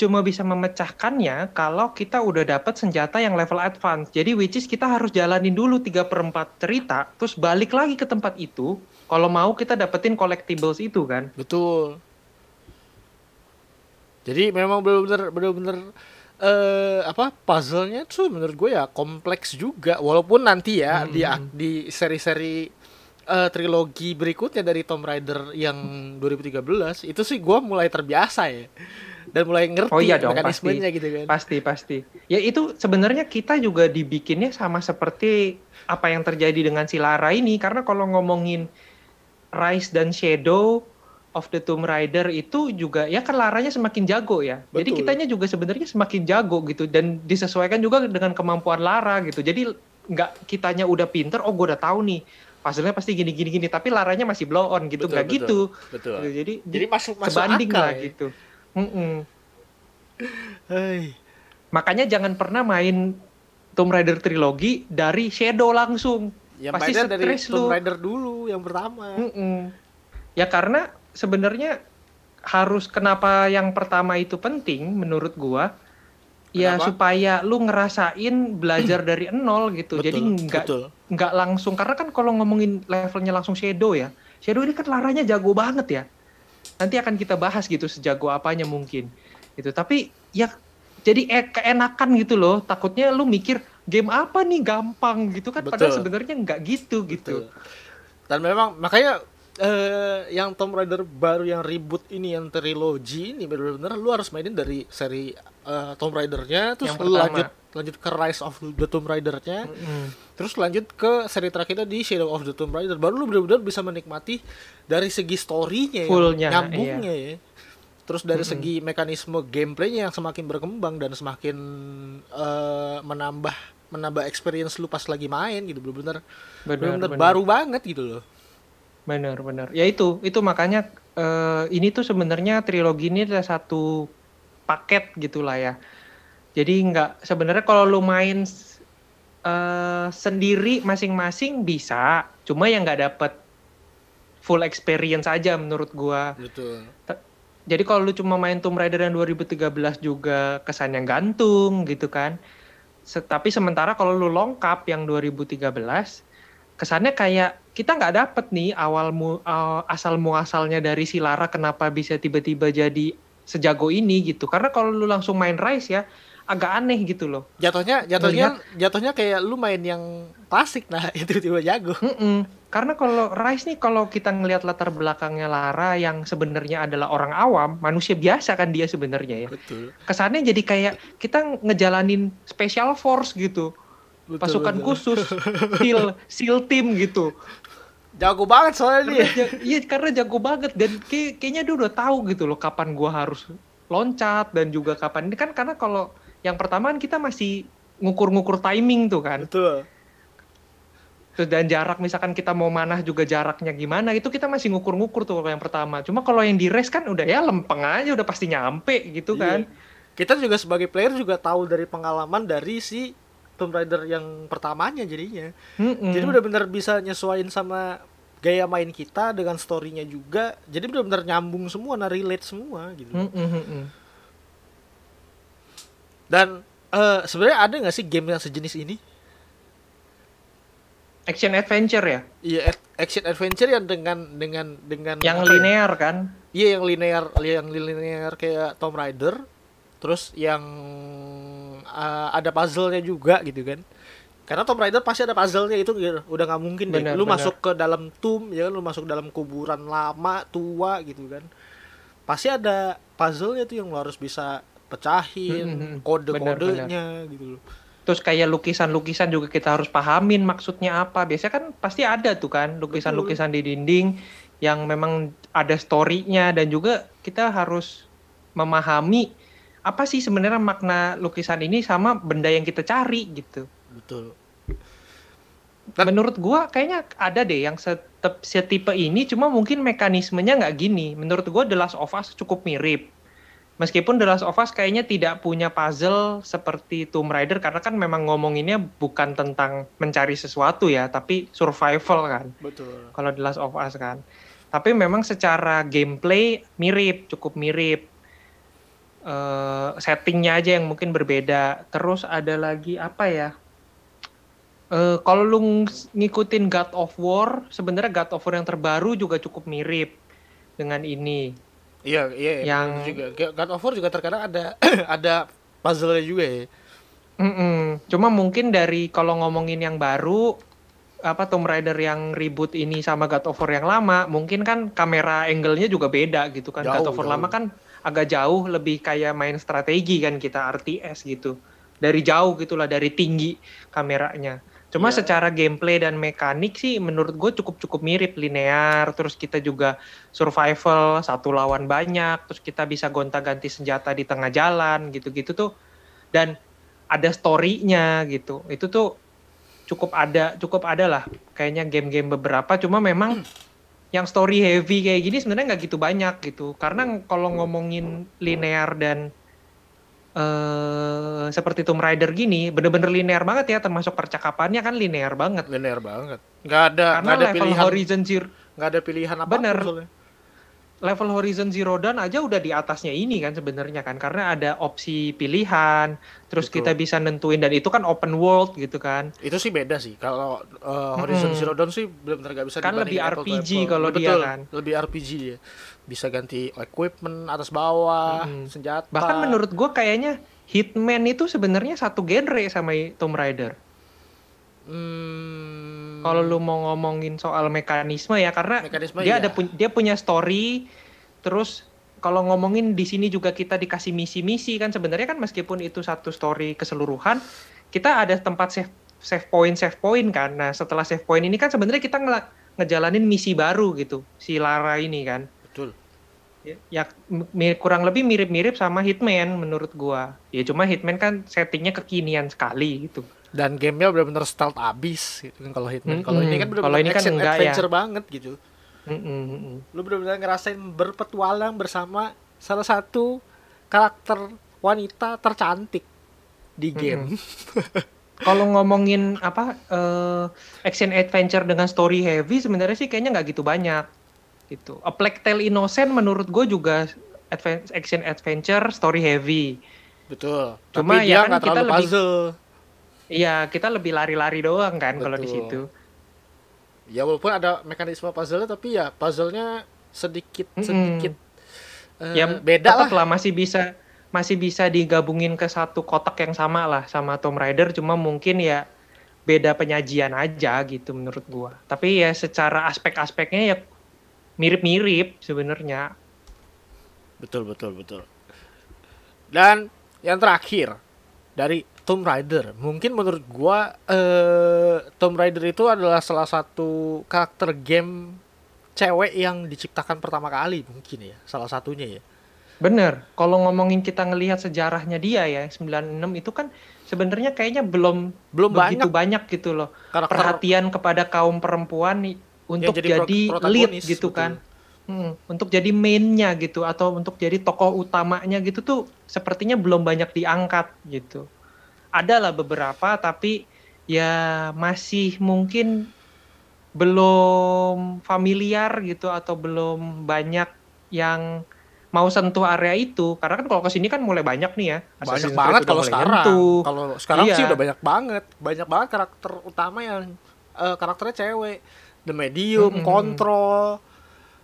cuma bisa memecahkannya kalau kita udah dapat senjata yang level advance. Jadi which is kita harus jalanin dulu 3 per 4 cerita, terus balik lagi ke tempat itu. Kalau mau kita dapetin collectibles itu kan. Betul. Jadi memang benar-benar benar-benar eh apa puzzle-nya tuh menurut gue ya kompleks juga walaupun nanti ya Hmm, di di seri-seri eh, trilogi berikutnya dari Tomb Raider yang 2013 itu sih gue mulai terbiasa ya dan mulai ngerti Oh iya dong, mekanismenya gitu kan. Pasti pasti. Ya itu sebenarnya kita juga dibikinnya sama seperti apa yang terjadi dengan si Lara ini karena kalau ngomongin Rise dan Shadow of the Tomb Raider itu juga ya kan Laranya semakin jago ya. Jadi Betul. kitanya juga sebenarnya semakin jago gitu dan disesuaikan juga dengan kemampuan Lara gitu. Jadi nggak kitanya udah pinter, oh gue udah tahu nih puzzle-nya pasti gini gini gini tapi Laranya masih blow on gitu Betul, nggak betul. gitu. Betul. Gitu. Jadi Jadi masuk masuk akal lah ya. gitu. Mm-mm. Hei. Makanya jangan pernah main Tomb Raider trilogi dari Shadow langsung. Yang Pasti mainnya dari stres Tomb lu. Raider dulu yang pertama. Mm-mm. Ya karena sebenarnya harus kenapa yang pertama itu penting menurut gua ya Kenapa? supaya lu ngerasain belajar dari nol gitu. Jadi nggak betul. nggak langsung karena kan kalau ngomongin levelnya langsung Shadow ya. Shadow ini kan laranya jago banget ya. Nanti akan kita bahas gitu sejago apanya mungkin. Gitu. Tapi ya jadi eh, keenakan gitu loh. Takutnya lu mikir game apa nih gampang gitu kan padahal Betul. sebenarnya nggak gitu gitu. Betul. Dan memang makanya eh yang Tomb Raider baru yang reboot ini yang trilogi ini benar-benar lu harus mainin dari seri eh, Tomb Raider-nya terus Yang lu pertama. lanjut lanjut ke Rise of the Tomb Raider-nya Mm-mm. terus lanjut ke seri terakhirnya di Shadow of the Tomb Raider baru lu benar-benar bisa menikmati dari segi story-nya Fullnya, iya. nyambungnya ya terus dari segi mekanisme gameplaynya yang semakin berkembang dan semakin eh, menambah menambah experience lu pas lagi main gitu benar-benar Benar, benar-benar benar. baru banget gitu loh Benar, benar. Ya itu, itu makanya eh, ini tuh sebenarnya trilogi ini adalah satu paket gitulah ya. Jadi nggak sebenarnya kalau lu main eh, sendiri masing-masing bisa, cuma yang nggak dapet full experience aja menurut gua. betul Jadi kalau lu cuma main Tomb Raider yang 2013 juga kesannya gantung gitu kan. Tapi sementara kalau lu lengkap yang 2013 kesannya kayak kita nggak dapet nih awal mu, uh, asal muasalnya dari si Lara kenapa bisa tiba-tiba jadi sejago ini gitu. Karena kalau lu langsung main Rise ya agak aneh gitu loh. jatuhnya jatuhnya jatuhnya kayak lu main yang klasik nah itu tiba jago. Mm-mm. Karena kalau Rise nih kalau kita ngelihat latar belakangnya Lara yang sebenarnya adalah orang awam, manusia biasa kan dia sebenarnya ya. betul. Kesannya jadi kayak kita ngejalanin special force gitu. Pasukan khusus seal seal team gitu. Jago banget soalnya dia. Karena ja- iya karena jago banget dan kayak- kayaknya dia udah tahu gitu loh kapan gua harus loncat dan juga kapan ini. Kan karena kalau yang pertama kan kita masih ngukur-ngukur timing tuh kan. Betul. Terus dan jarak misalkan kita mau manah juga jaraknya gimana itu kita masih ngukur-ngukur tuh kalau yang pertama. Cuma kalau yang di race kan udah ya lempeng aja udah pasti nyampe gitu kan. Iya. kita juga sebagai player juga tahu dari pengalaman dari si Tomb Raider yang pertamanya jadinya. Mm-mm. jadi benar-benar bisa nyesuaiin sama gaya main kita dengan storynya juga. Jadi benar-benar nyambung semua nah relate semua gitu. Mm-mm. Dan eh, sebenarnya ada nggak sih game yang sejenis ini? Action adventure ya? Iya ac- action adventure yang dengan dengan dengan yang ya? linear kan? Iya yang linear yang linear kayak Tomb Raider terus yang uh, ada puzzle-nya juga gitu kan. Karena Tomb Raider pasti ada puzzle-nya itu gitu. udah nggak mungkin deh. Benar, lu benar. masuk ke dalam tomb ya kan? Lu masuk dalam kuburan lama tua gitu kan. Pasti ada puzzle-nya tuh yang lu harus bisa pecahin hmm. kode-kodenya gitu loh Terus kayak lukisan-lukisan juga kita harus pahamin maksudnya apa. Biasanya kan pasti ada tuh kan lukisan-lukisan di dinding yang memang ada story-nya dan juga kita harus memahami apa sih sebenarnya makna lukisan ini sama benda yang kita cari gitu. betul Menurut gua kayaknya ada deh yang setep, setipe ini cuma mungkin mekanismenya nggak gini. Menurut gua The Last of Us cukup mirip. Meskipun The Last of Us kayaknya tidak punya puzzle seperti Tomb Raider karena kan memang ngomonginnya bukan tentang mencari sesuatu ya, tapi survival kan. betul Kalau The Last of Us kan. Tapi memang secara gameplay mirip, cukup mirip. Eh, settingnya aja yang mungkin berbeda. Terus ada lagi apa ya? Eh, kalau lu ng- ngikutin God of War, sebenarnya God of War yang terbaru juga cukup mirip dengan ini. Iya iya Yang- betul juga God of War juga terkadang ada ada puzzle-nya juga ya Mm-mm. Cuma mungkin dari kalau ngomongin yang baru, apa Tomb Raider yang reboot ini sama God of War yang lama, mungkin kan kamera angle-nya juga beda gitu kan. God Jauh, of War jauh. lama kan agak jauh, lebih kayak main strategi kan kita RTS gitu. Dari jauh gitulah, dari tinggi kameranya. Cuma Iya. secara gameplay dan mekanik sih menurut gue cukup-cukup mirip linear. Terus kita juga survival satu lawan banyak. Terus kita bisa gonta-ganti senjata di tengah jalan gitu-gitu tuh. Dan ada story-nya gitu. Itu tuh cukup ada, cukup ada lah. Kayaknya game-game beberapa. Cuma memang yang story heavy kayak gini sebenarnya nggak gitu banyak gitu. Karena kalau ngomongin linear dan eh seperti Tomb Raider gini, bener-bener linear banget ya. Termasuk percakapannya kan linear banget. linear banget nggak ada Karena nggak ada level pilihan Horizon Zero, nggak ada pilihan apa Bener. soalnya level Horizon Zero Dawn aja udah di atasnya ini kan sebenarnya kan karena ada opsi pilihan terus Betul. kita bisa nentuin dan itu kan open world gitu kan itu sih beda sih kalau uh, Horizon Mm-mm. Zero Dawn sih benar-benar nggak bisa Kan dibandingin lebih RPG kalau dia kan. lebih RPG dia bisa ganti equipment atas bawah Mm-mm. senjata. Bahkan menurut gua kayaknya Hitman itu sebenarnya satu genre sama Tomb Raider. Hmm, kalau lu mau ngomongin soal mekanisme ya karena Mekanisme dia iya. ada pun- dia punya story terus kalau ngomongin di sini juga kita dikasih misi-misi kan sebenarnya kan meskipun itu satu story keseluruhan kita ada tempat save save point save point kan. Nah setelah save point ini kan sebenarnya kita ngela- ngejalanin misi baru gitu si Lara ini kan. Betul ya, ya kurang lebih mirip-mirip sama Hitman menurut gua. Ya cuma Hitman kan settingnya kekinian sekali gitu. Dan gamenya benar-benar stealth abis gitu kan kalau Hitman. Kalau ini kan Kalau benar-benar ini kan action enggak ya. adventure banget gitu. Mm-mm, lu benar-benar ngerasain berpetualang bersama salah satu karakter wanita tercantik di game. Kalau ngomongin apa eh, action adventure dengan story heavy sebenarnya sih kayaknya nggak gitu banyak gitu. A Plague Tale Innocent menurut gue juga adven- action adventure story heavy. betul Cuma tapi ya dia kan kita lebih- puzzle Iya kita lebih lari-lari doang kan kalau di situ. ya walaupun ada mekanisme puzzle tapi ya puzzle-nya sedikit Mm-mm. sedikit eh, ya beda lah lah masih bisa masih bisa digabungin ke satu kotak yang sama lah sama Tomb Raider cuma mungkin ya beda penyajian aja gitu menurut gua. Tapi ya secara aspek-aspeknya ya mirip-mirip sebenarnya. betul betul betul dan yang terakhir dari Tomb Raider mungkin menurut gua eh Tomb Raider itu adalah salah satu karakter game cewek yang diciptakan pertama kali mungkin ya salah satunya ya Bener, kalau ngomongin kita ngelihat sejarahnya dia ya, 96 itu kan sebenarnya kayaknya belum belum begitu banyak banyak gitu loh. karakter Perhatian kepada kaum perempuan untuk jadi jadi, pro- lead gitu betul. kan. Hmm, untuk jadi mainnya gitu atau untuk jadi tokoh utamanya gitu tuh sepertinya belum banyak diangkat gitu. Ada lah beberapa tapi ya masih mungkin belum familiar gitu atau belum banyak yang mau sentuh area itu karena kan kalau ke sini kan mulai banyak nih ya banyak Assassin's banget kalau sekarang nyentuh. kalau sekarang Iya. sih udah banyak banget banyak banget karakter utama yang eh, karakternya cewek the medium Mm-mm. control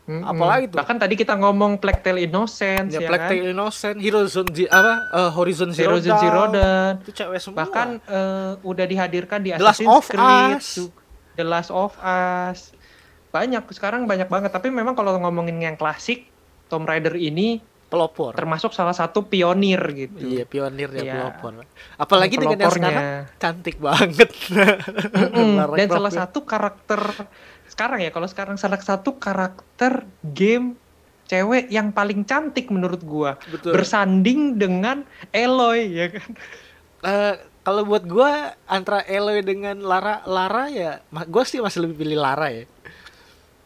Mm-mm. Apalagi tuh? Bahkan tadi kita ngomong Plague Tale Innocence Ya, ya, Plague kan. Tale Innocent, Horizon Ze- apa eh, Horizon Zero, Zero Zero Dawn. Dawn. Itu cewek semua. Bahkan eh, udah dihadirkan di The Last Assassin's of Creed, Us. The Last of Us. Banyak sekarang banyak banget. Tapi memang kalau ngomongin yang klasik, Tomb Raider ini pelopor. termasuk salah satu pionir gitu. Iya, pionir ya Iya. pelopor. Apalagi dengan yang sekarang cantik banget. Lara Dan salah ya. satu karakter sekarang ya, kalau sekarang salah satu karakter game cewek yang paling cantik menurut gua Betul. bersanding dengan Eloy ya kan. Eh, kalau buat gua antara Eloy dengan Lara, Lara ya, ma- gua sih masih lebih pilih Lara ya.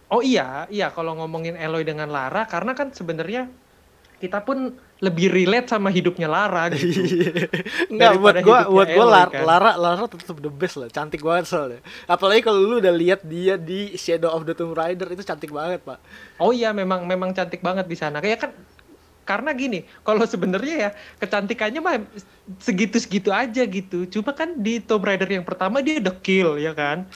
Oh iya, iya kalau ngomongin Eloy dengan Lara karena kan sebenarnya kita pun lebih relate sama hidupnya Lara gitu. Enggak buat Daripada gua buat gua Lara, kan. Lara Lara tetap the best lah, cantik banget soalnya. Apalagi kalau lu udah lihat dia di Shadow of the Tomb Raider itu cantik banget, Pak. Oh iya memang memang cantik banget di sana. Kayak kan karena gini, kalau sebenarnya ya kecantikannya mah segitu-segitu aja gitu. Cuma kan di Tomb Raider yang pertama dia dekil ya kan.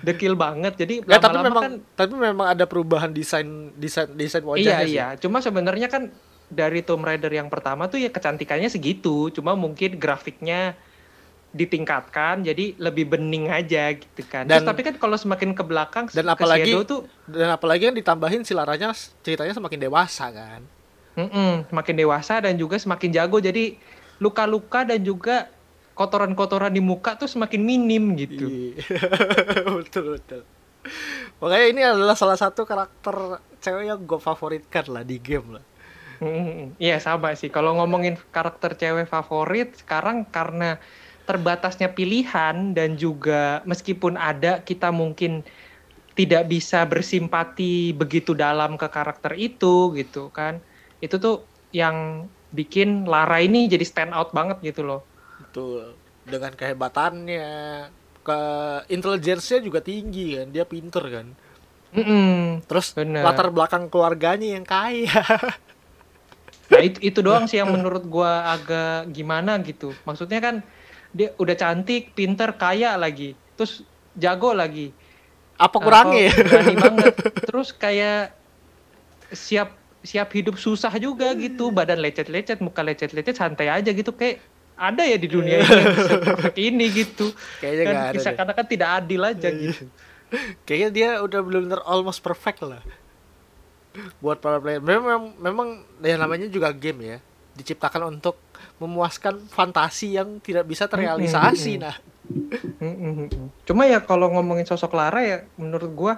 Dekil banget. Jadi Ya, tapi lama-lama memang kan tapi memang ada perubahan desain desain desain iya wajahnya sih. iya. Cuma sebenarnya kan dari Tomb Raider yang pertama tuh ya kecantikannya segitu. Cuma mungkin grafiknya ditingkatkan jadi lebih bening aja gitu kan. Terus Dan- tapi kan kalau semakin ke belakang dan ke apalagi- Shadow tuh Dan apalagi kan ditambahin si Laranya ceritanya semakin dewasa kan. Mm-mm, semakin dewasa dan juga semakin jago jadi luka-luka dan juga kotoran-kotoran di muka tuh semakin minim gitu. Iya. betul betul. Makanya ini adalah salah satu karakter cewek yang gue favoritkan lah di game lah. Mm-mm. Iya sama sih. Kalau ngomongin karakter cewek favorit sekarang karena terbatasnya pilihan dan juga meskipun ada kita mungkin tidak bisa bersimpati begitu dalam ke karakter itu gitu kan. Itu tuh yang bikin Lara ini jadi stand out banget gitu loh. Betul. Dengan kehebatannya, ke intelijensinya juga tinggi kan, dia pinter kan. Mm-mm. Terus Bener. latar belakang keluarganya yang kaya. Nah itu, itu doang sih yang menurut gua agak gimana gitu. Maksudnya kan dia udah cantik, pinter, kaya lagi, terus jago lagi. Apa kurangnya ya? Berani banget. Terus kayak siap siap hidup susah juga gitu, badan lecet-lecet, muka lecet-lecet, santai aja gitu kayak ada ya di dunia ini yang bisa perfect ini gitu. Kayaknya kan nggak ada bisa deh. karena kan tidak adil aja gitu. Kayaknya dia udah benar-benar almost perfect lah. Buat para player. Memang memang ya namanya juga game ya. Diciptakan untuk memuaskan fantasi yang tidak bisa terrealisasi. Nah. Cuma ya kalau ngomongin sosok Lara ya menurut gua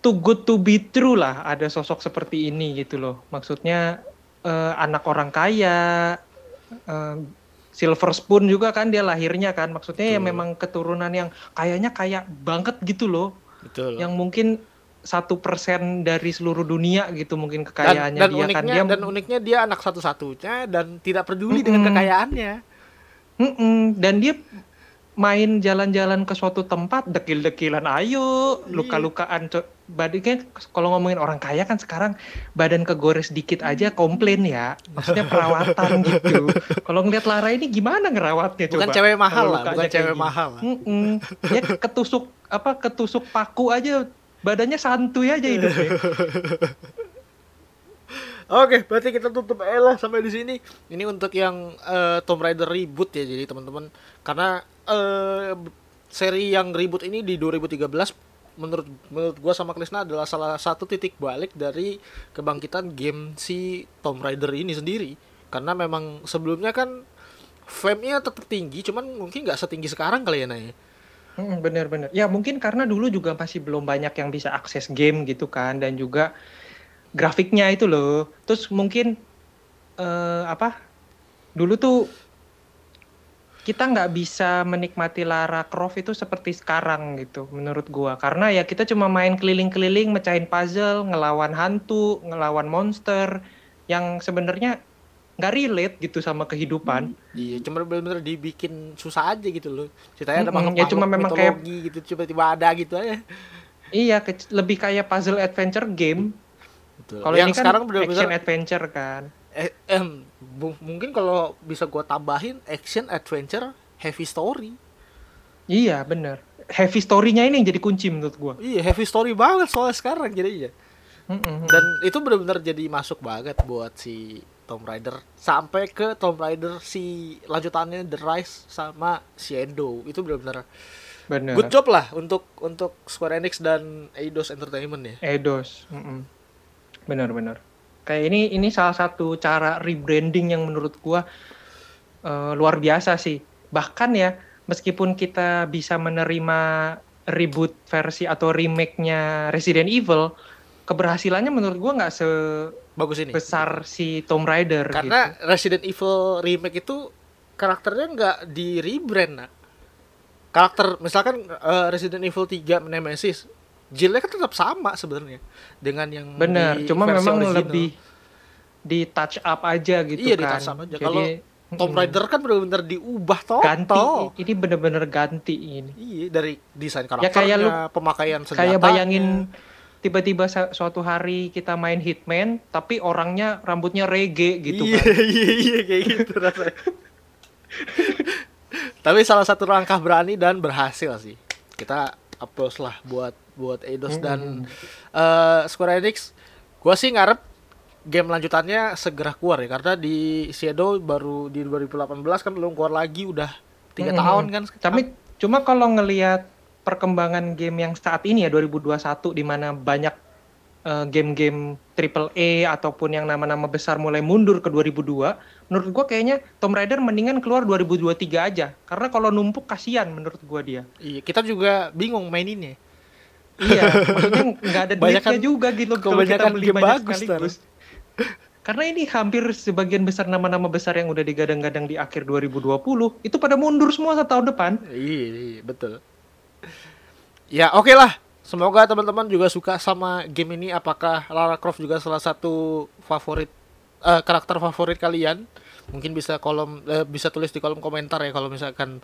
too good to be true lah ada sosok seperti ini gitu loh. Maksudnya eh, anak orang kaya eh, Silver Spoon juga kan dia lahirnya kan. Maksudnya ya Betul. memang keturunan yang kayaknya kaya banget gitu loh. betul. Yang mungkin satu persen dari seluruh dunia gitu mungkin dan, kekayaannya dan dia uniknya kan dia dan uniknya dia anak satu-satunya dan tidak peduli dengan Mm-mm. kekayaannya. Mm-mm, dan dia main jalan-jalan ke suatu tempat dekil-dekilan ayo Iya. luka-lukaan badannya kalau ngomongin orang kaya kan sekarang badan kegores dikit aja komplain ya maksudnya perawatan gitu kalau ngeliat Lara ini gimana ngerawatnya Bukan coba cewek mahal lah, bukan cewek mahal lah. Mm-mm. dia ketusuk apa ketusuk paku aja badannya santuy aja hidupnya Oke, berarti kita tutup lah sampai di sini. Ini untuk yang eh, Tomb Raider reboot ya, jadi teman-teman. Karena eh, seri yang reboot ini di 2013 menurut menurut gua sama Krisna adalah salah satu titik balik dari kebangkitan game si Tomb Raider ini sendiri. Karena memang sebelumnya kan fame-nya tetap tinggi, cuman mungkin nggak setinggi sekarang kali ya, Nay. Mm, Bener-bener. Ya mungkin karena dulu juga masih belum banyak yang bisa akses game gitu kan dan juga grafiknya itu loh. Terus mungkin eh, apa? Dulu tuh kita nggak bisa menikmati Lara Croft itu seperti sekarang gitu menurut gua karena ya kita cuma main keliling-keliling mecahin puzzle ngelawan hantu ngelawan monster yang sebenarnya nggak relate gitu sama kehidupan Iya, cuma benar-benar dibikin susah aja gitu loh. Ceritanya ada Mm-mm, makhluk ya cuma memang kayak- gitu, tiba-tiba ada gitu aja. iya ke- lebih kayak puzzle adventure game Betul. Kalau yang ini kan sekarang action benar-benar adventure kan. eh, bu- mungkin kalau bisa gua tambahin action adventure heavy story. Iya bener. heavy story-nya ini yang jadi kunci menurut gua. Iya, heavy story banget soalnya sekarang jadinya. Mm-mm. Dan itu benar-benar jadi masuk banget buat si Tomb Raider sampai ke Tomb Raider si lanjutannya The Rise sama Shadow. Itu benar-benar bener. good job lah untuk untuk Square Enix dan Eidos Entertainment ya. Eidos. Mm-mm. Benar-benar. Kayak ini ini salah satu cara rebranding yang menurut gua eh, luar biasa sih. Bahkan ya, meskipun kita bisa menerima reboot versi atau remake-nya Resident Evil, keberhasilannya menurut gua nggak Bagus ini. sebesar si Tomb Raider Karena gitu. Resident Evil remake itu karakternya nggak di rebrand nak. Karakter misalkan eh, Resident Evil 3 Nemesis, Jill-nya kan tetap sama sebenarnya dengan yang Bener, di cuma versi memang original. lebih di touch up aja gitu Iya, kan. di touch up aja. Jadi, Kalau Tomb Raider kan benar-benar diubah total. ganti, ini bener-bener ganti ini. Iya, dari desain Ya, karakternya, kayak lu- pemakaian senjata. Kayak bayangin tiba-tiba suatu hari kita main Hitman, tapi orangnya rambutnya reggae gitu iya, kan. Iya, iya, kayak gitu rasanya. Tapi salah satu langkah berani dan berhasil sih. Kita applause lah buat buat Eidos dan eh, Square Enix. Gua sih ngarep game lanjutannya segera keluar ya karena di Shadow baru di 2018 kan belum keluar lagi udah tiga Mm-mm. tahun kan. Tapi cuma kalau ngelihat perkembangan game yang saat ini ya 2021 di mana banyak eh, game-game triple A ataupun yang nama-nama besar mulai mundur ke 2002, menurut gua kayaknya Tomb Raider mendingan keluar 2023 aja. Karena kalau numpuk kasihan menurut gua dia. Iya, kita juga bingung maininnya. Iya, maksudnya nggak ada duitnya juga gitu kalau kita beli game banyak bagus, sekaligus. Karena ini hampir sebagian besar nama-nama besar yang udah digadang-gadang di akhir 2020 itu pada mundur semua satu tahun depan. Iya, iya, betul. Ya, oke lah. Semoga teman-teman juga suka sama game ini. Apakah Lara Croft juga salah satu favorit eh, karakter favorit kalian? Mungkin bisa kolom eh, bisa tulis di kolom komentar ya kalau misalkan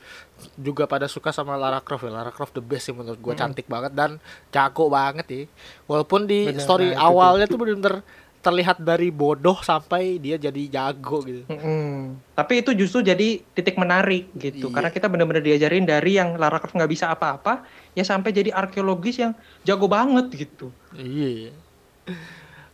juga pada suka sama Lara Croft ya. Lara Croft the best sih menurut gue cantik banget dan jago banget ya. Walaupun di Bener, story nah, itu awalnya tuh bener-bener terlihat dari bodoh sampai dia jadi jago gitu. Mm-mm. Tapi itu justru jadi titik menarik gitu. Iya. Karena kita benar-benar diajarin dari yang Lara Croft nggak bisa apa-apa, ya sampai jadi arkeologis yang jago banget gitu. Iya.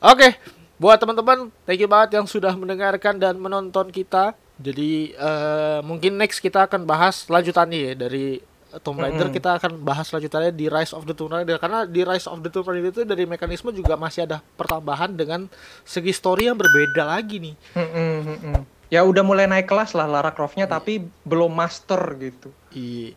Oke, buat teman-teman, thank you banget yang sudah mendengarkan dan menonton kita. Jadi eh, mungkin next kita akan bahas lanjutannya ya dari Tomb Raider. Mm-mm. Kita akan bahas lanjutannya di Rise of the Tomb Raider karena di Rise of the Tomb Raider itu dari mekanisme juga masih ada pertambahan dengan segi story yang berbeda lagi nih. Mm-mm, mm-mm. Ya udah mulai naik kelas lah Lara Croft-nya, tapi belum master gitu. Iya.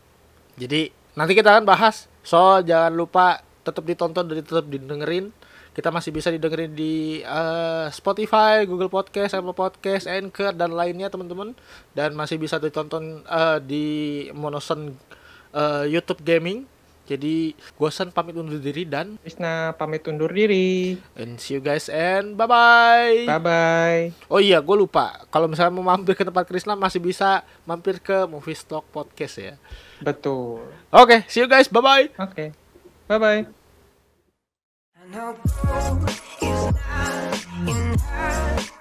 Jadi nanti kita akan bahas. So jangan lupa tetap ditonton dan tetap didengerin. Kita masih bisa didengerin di eh, Spotify, Google Podcast, Apple Podcast, Anchor dan lainnya teman-teman. Dan masih bisa ditonton eh, di Monoson uh, YouTube Gaming. Jadi Gosan pamit undur diri dan Isna pamit undur diri. And see you guys and bye bye. Bye bye. Oh iya, gue lupa. Kalau misalnya mau mampir ke tempat Krisna masih bisa mampir ke Movie Stock Podcast ya. Betul. Oke, okay, see you guys. Bye bye. Oke. Okay. Bye bye. I is not enough.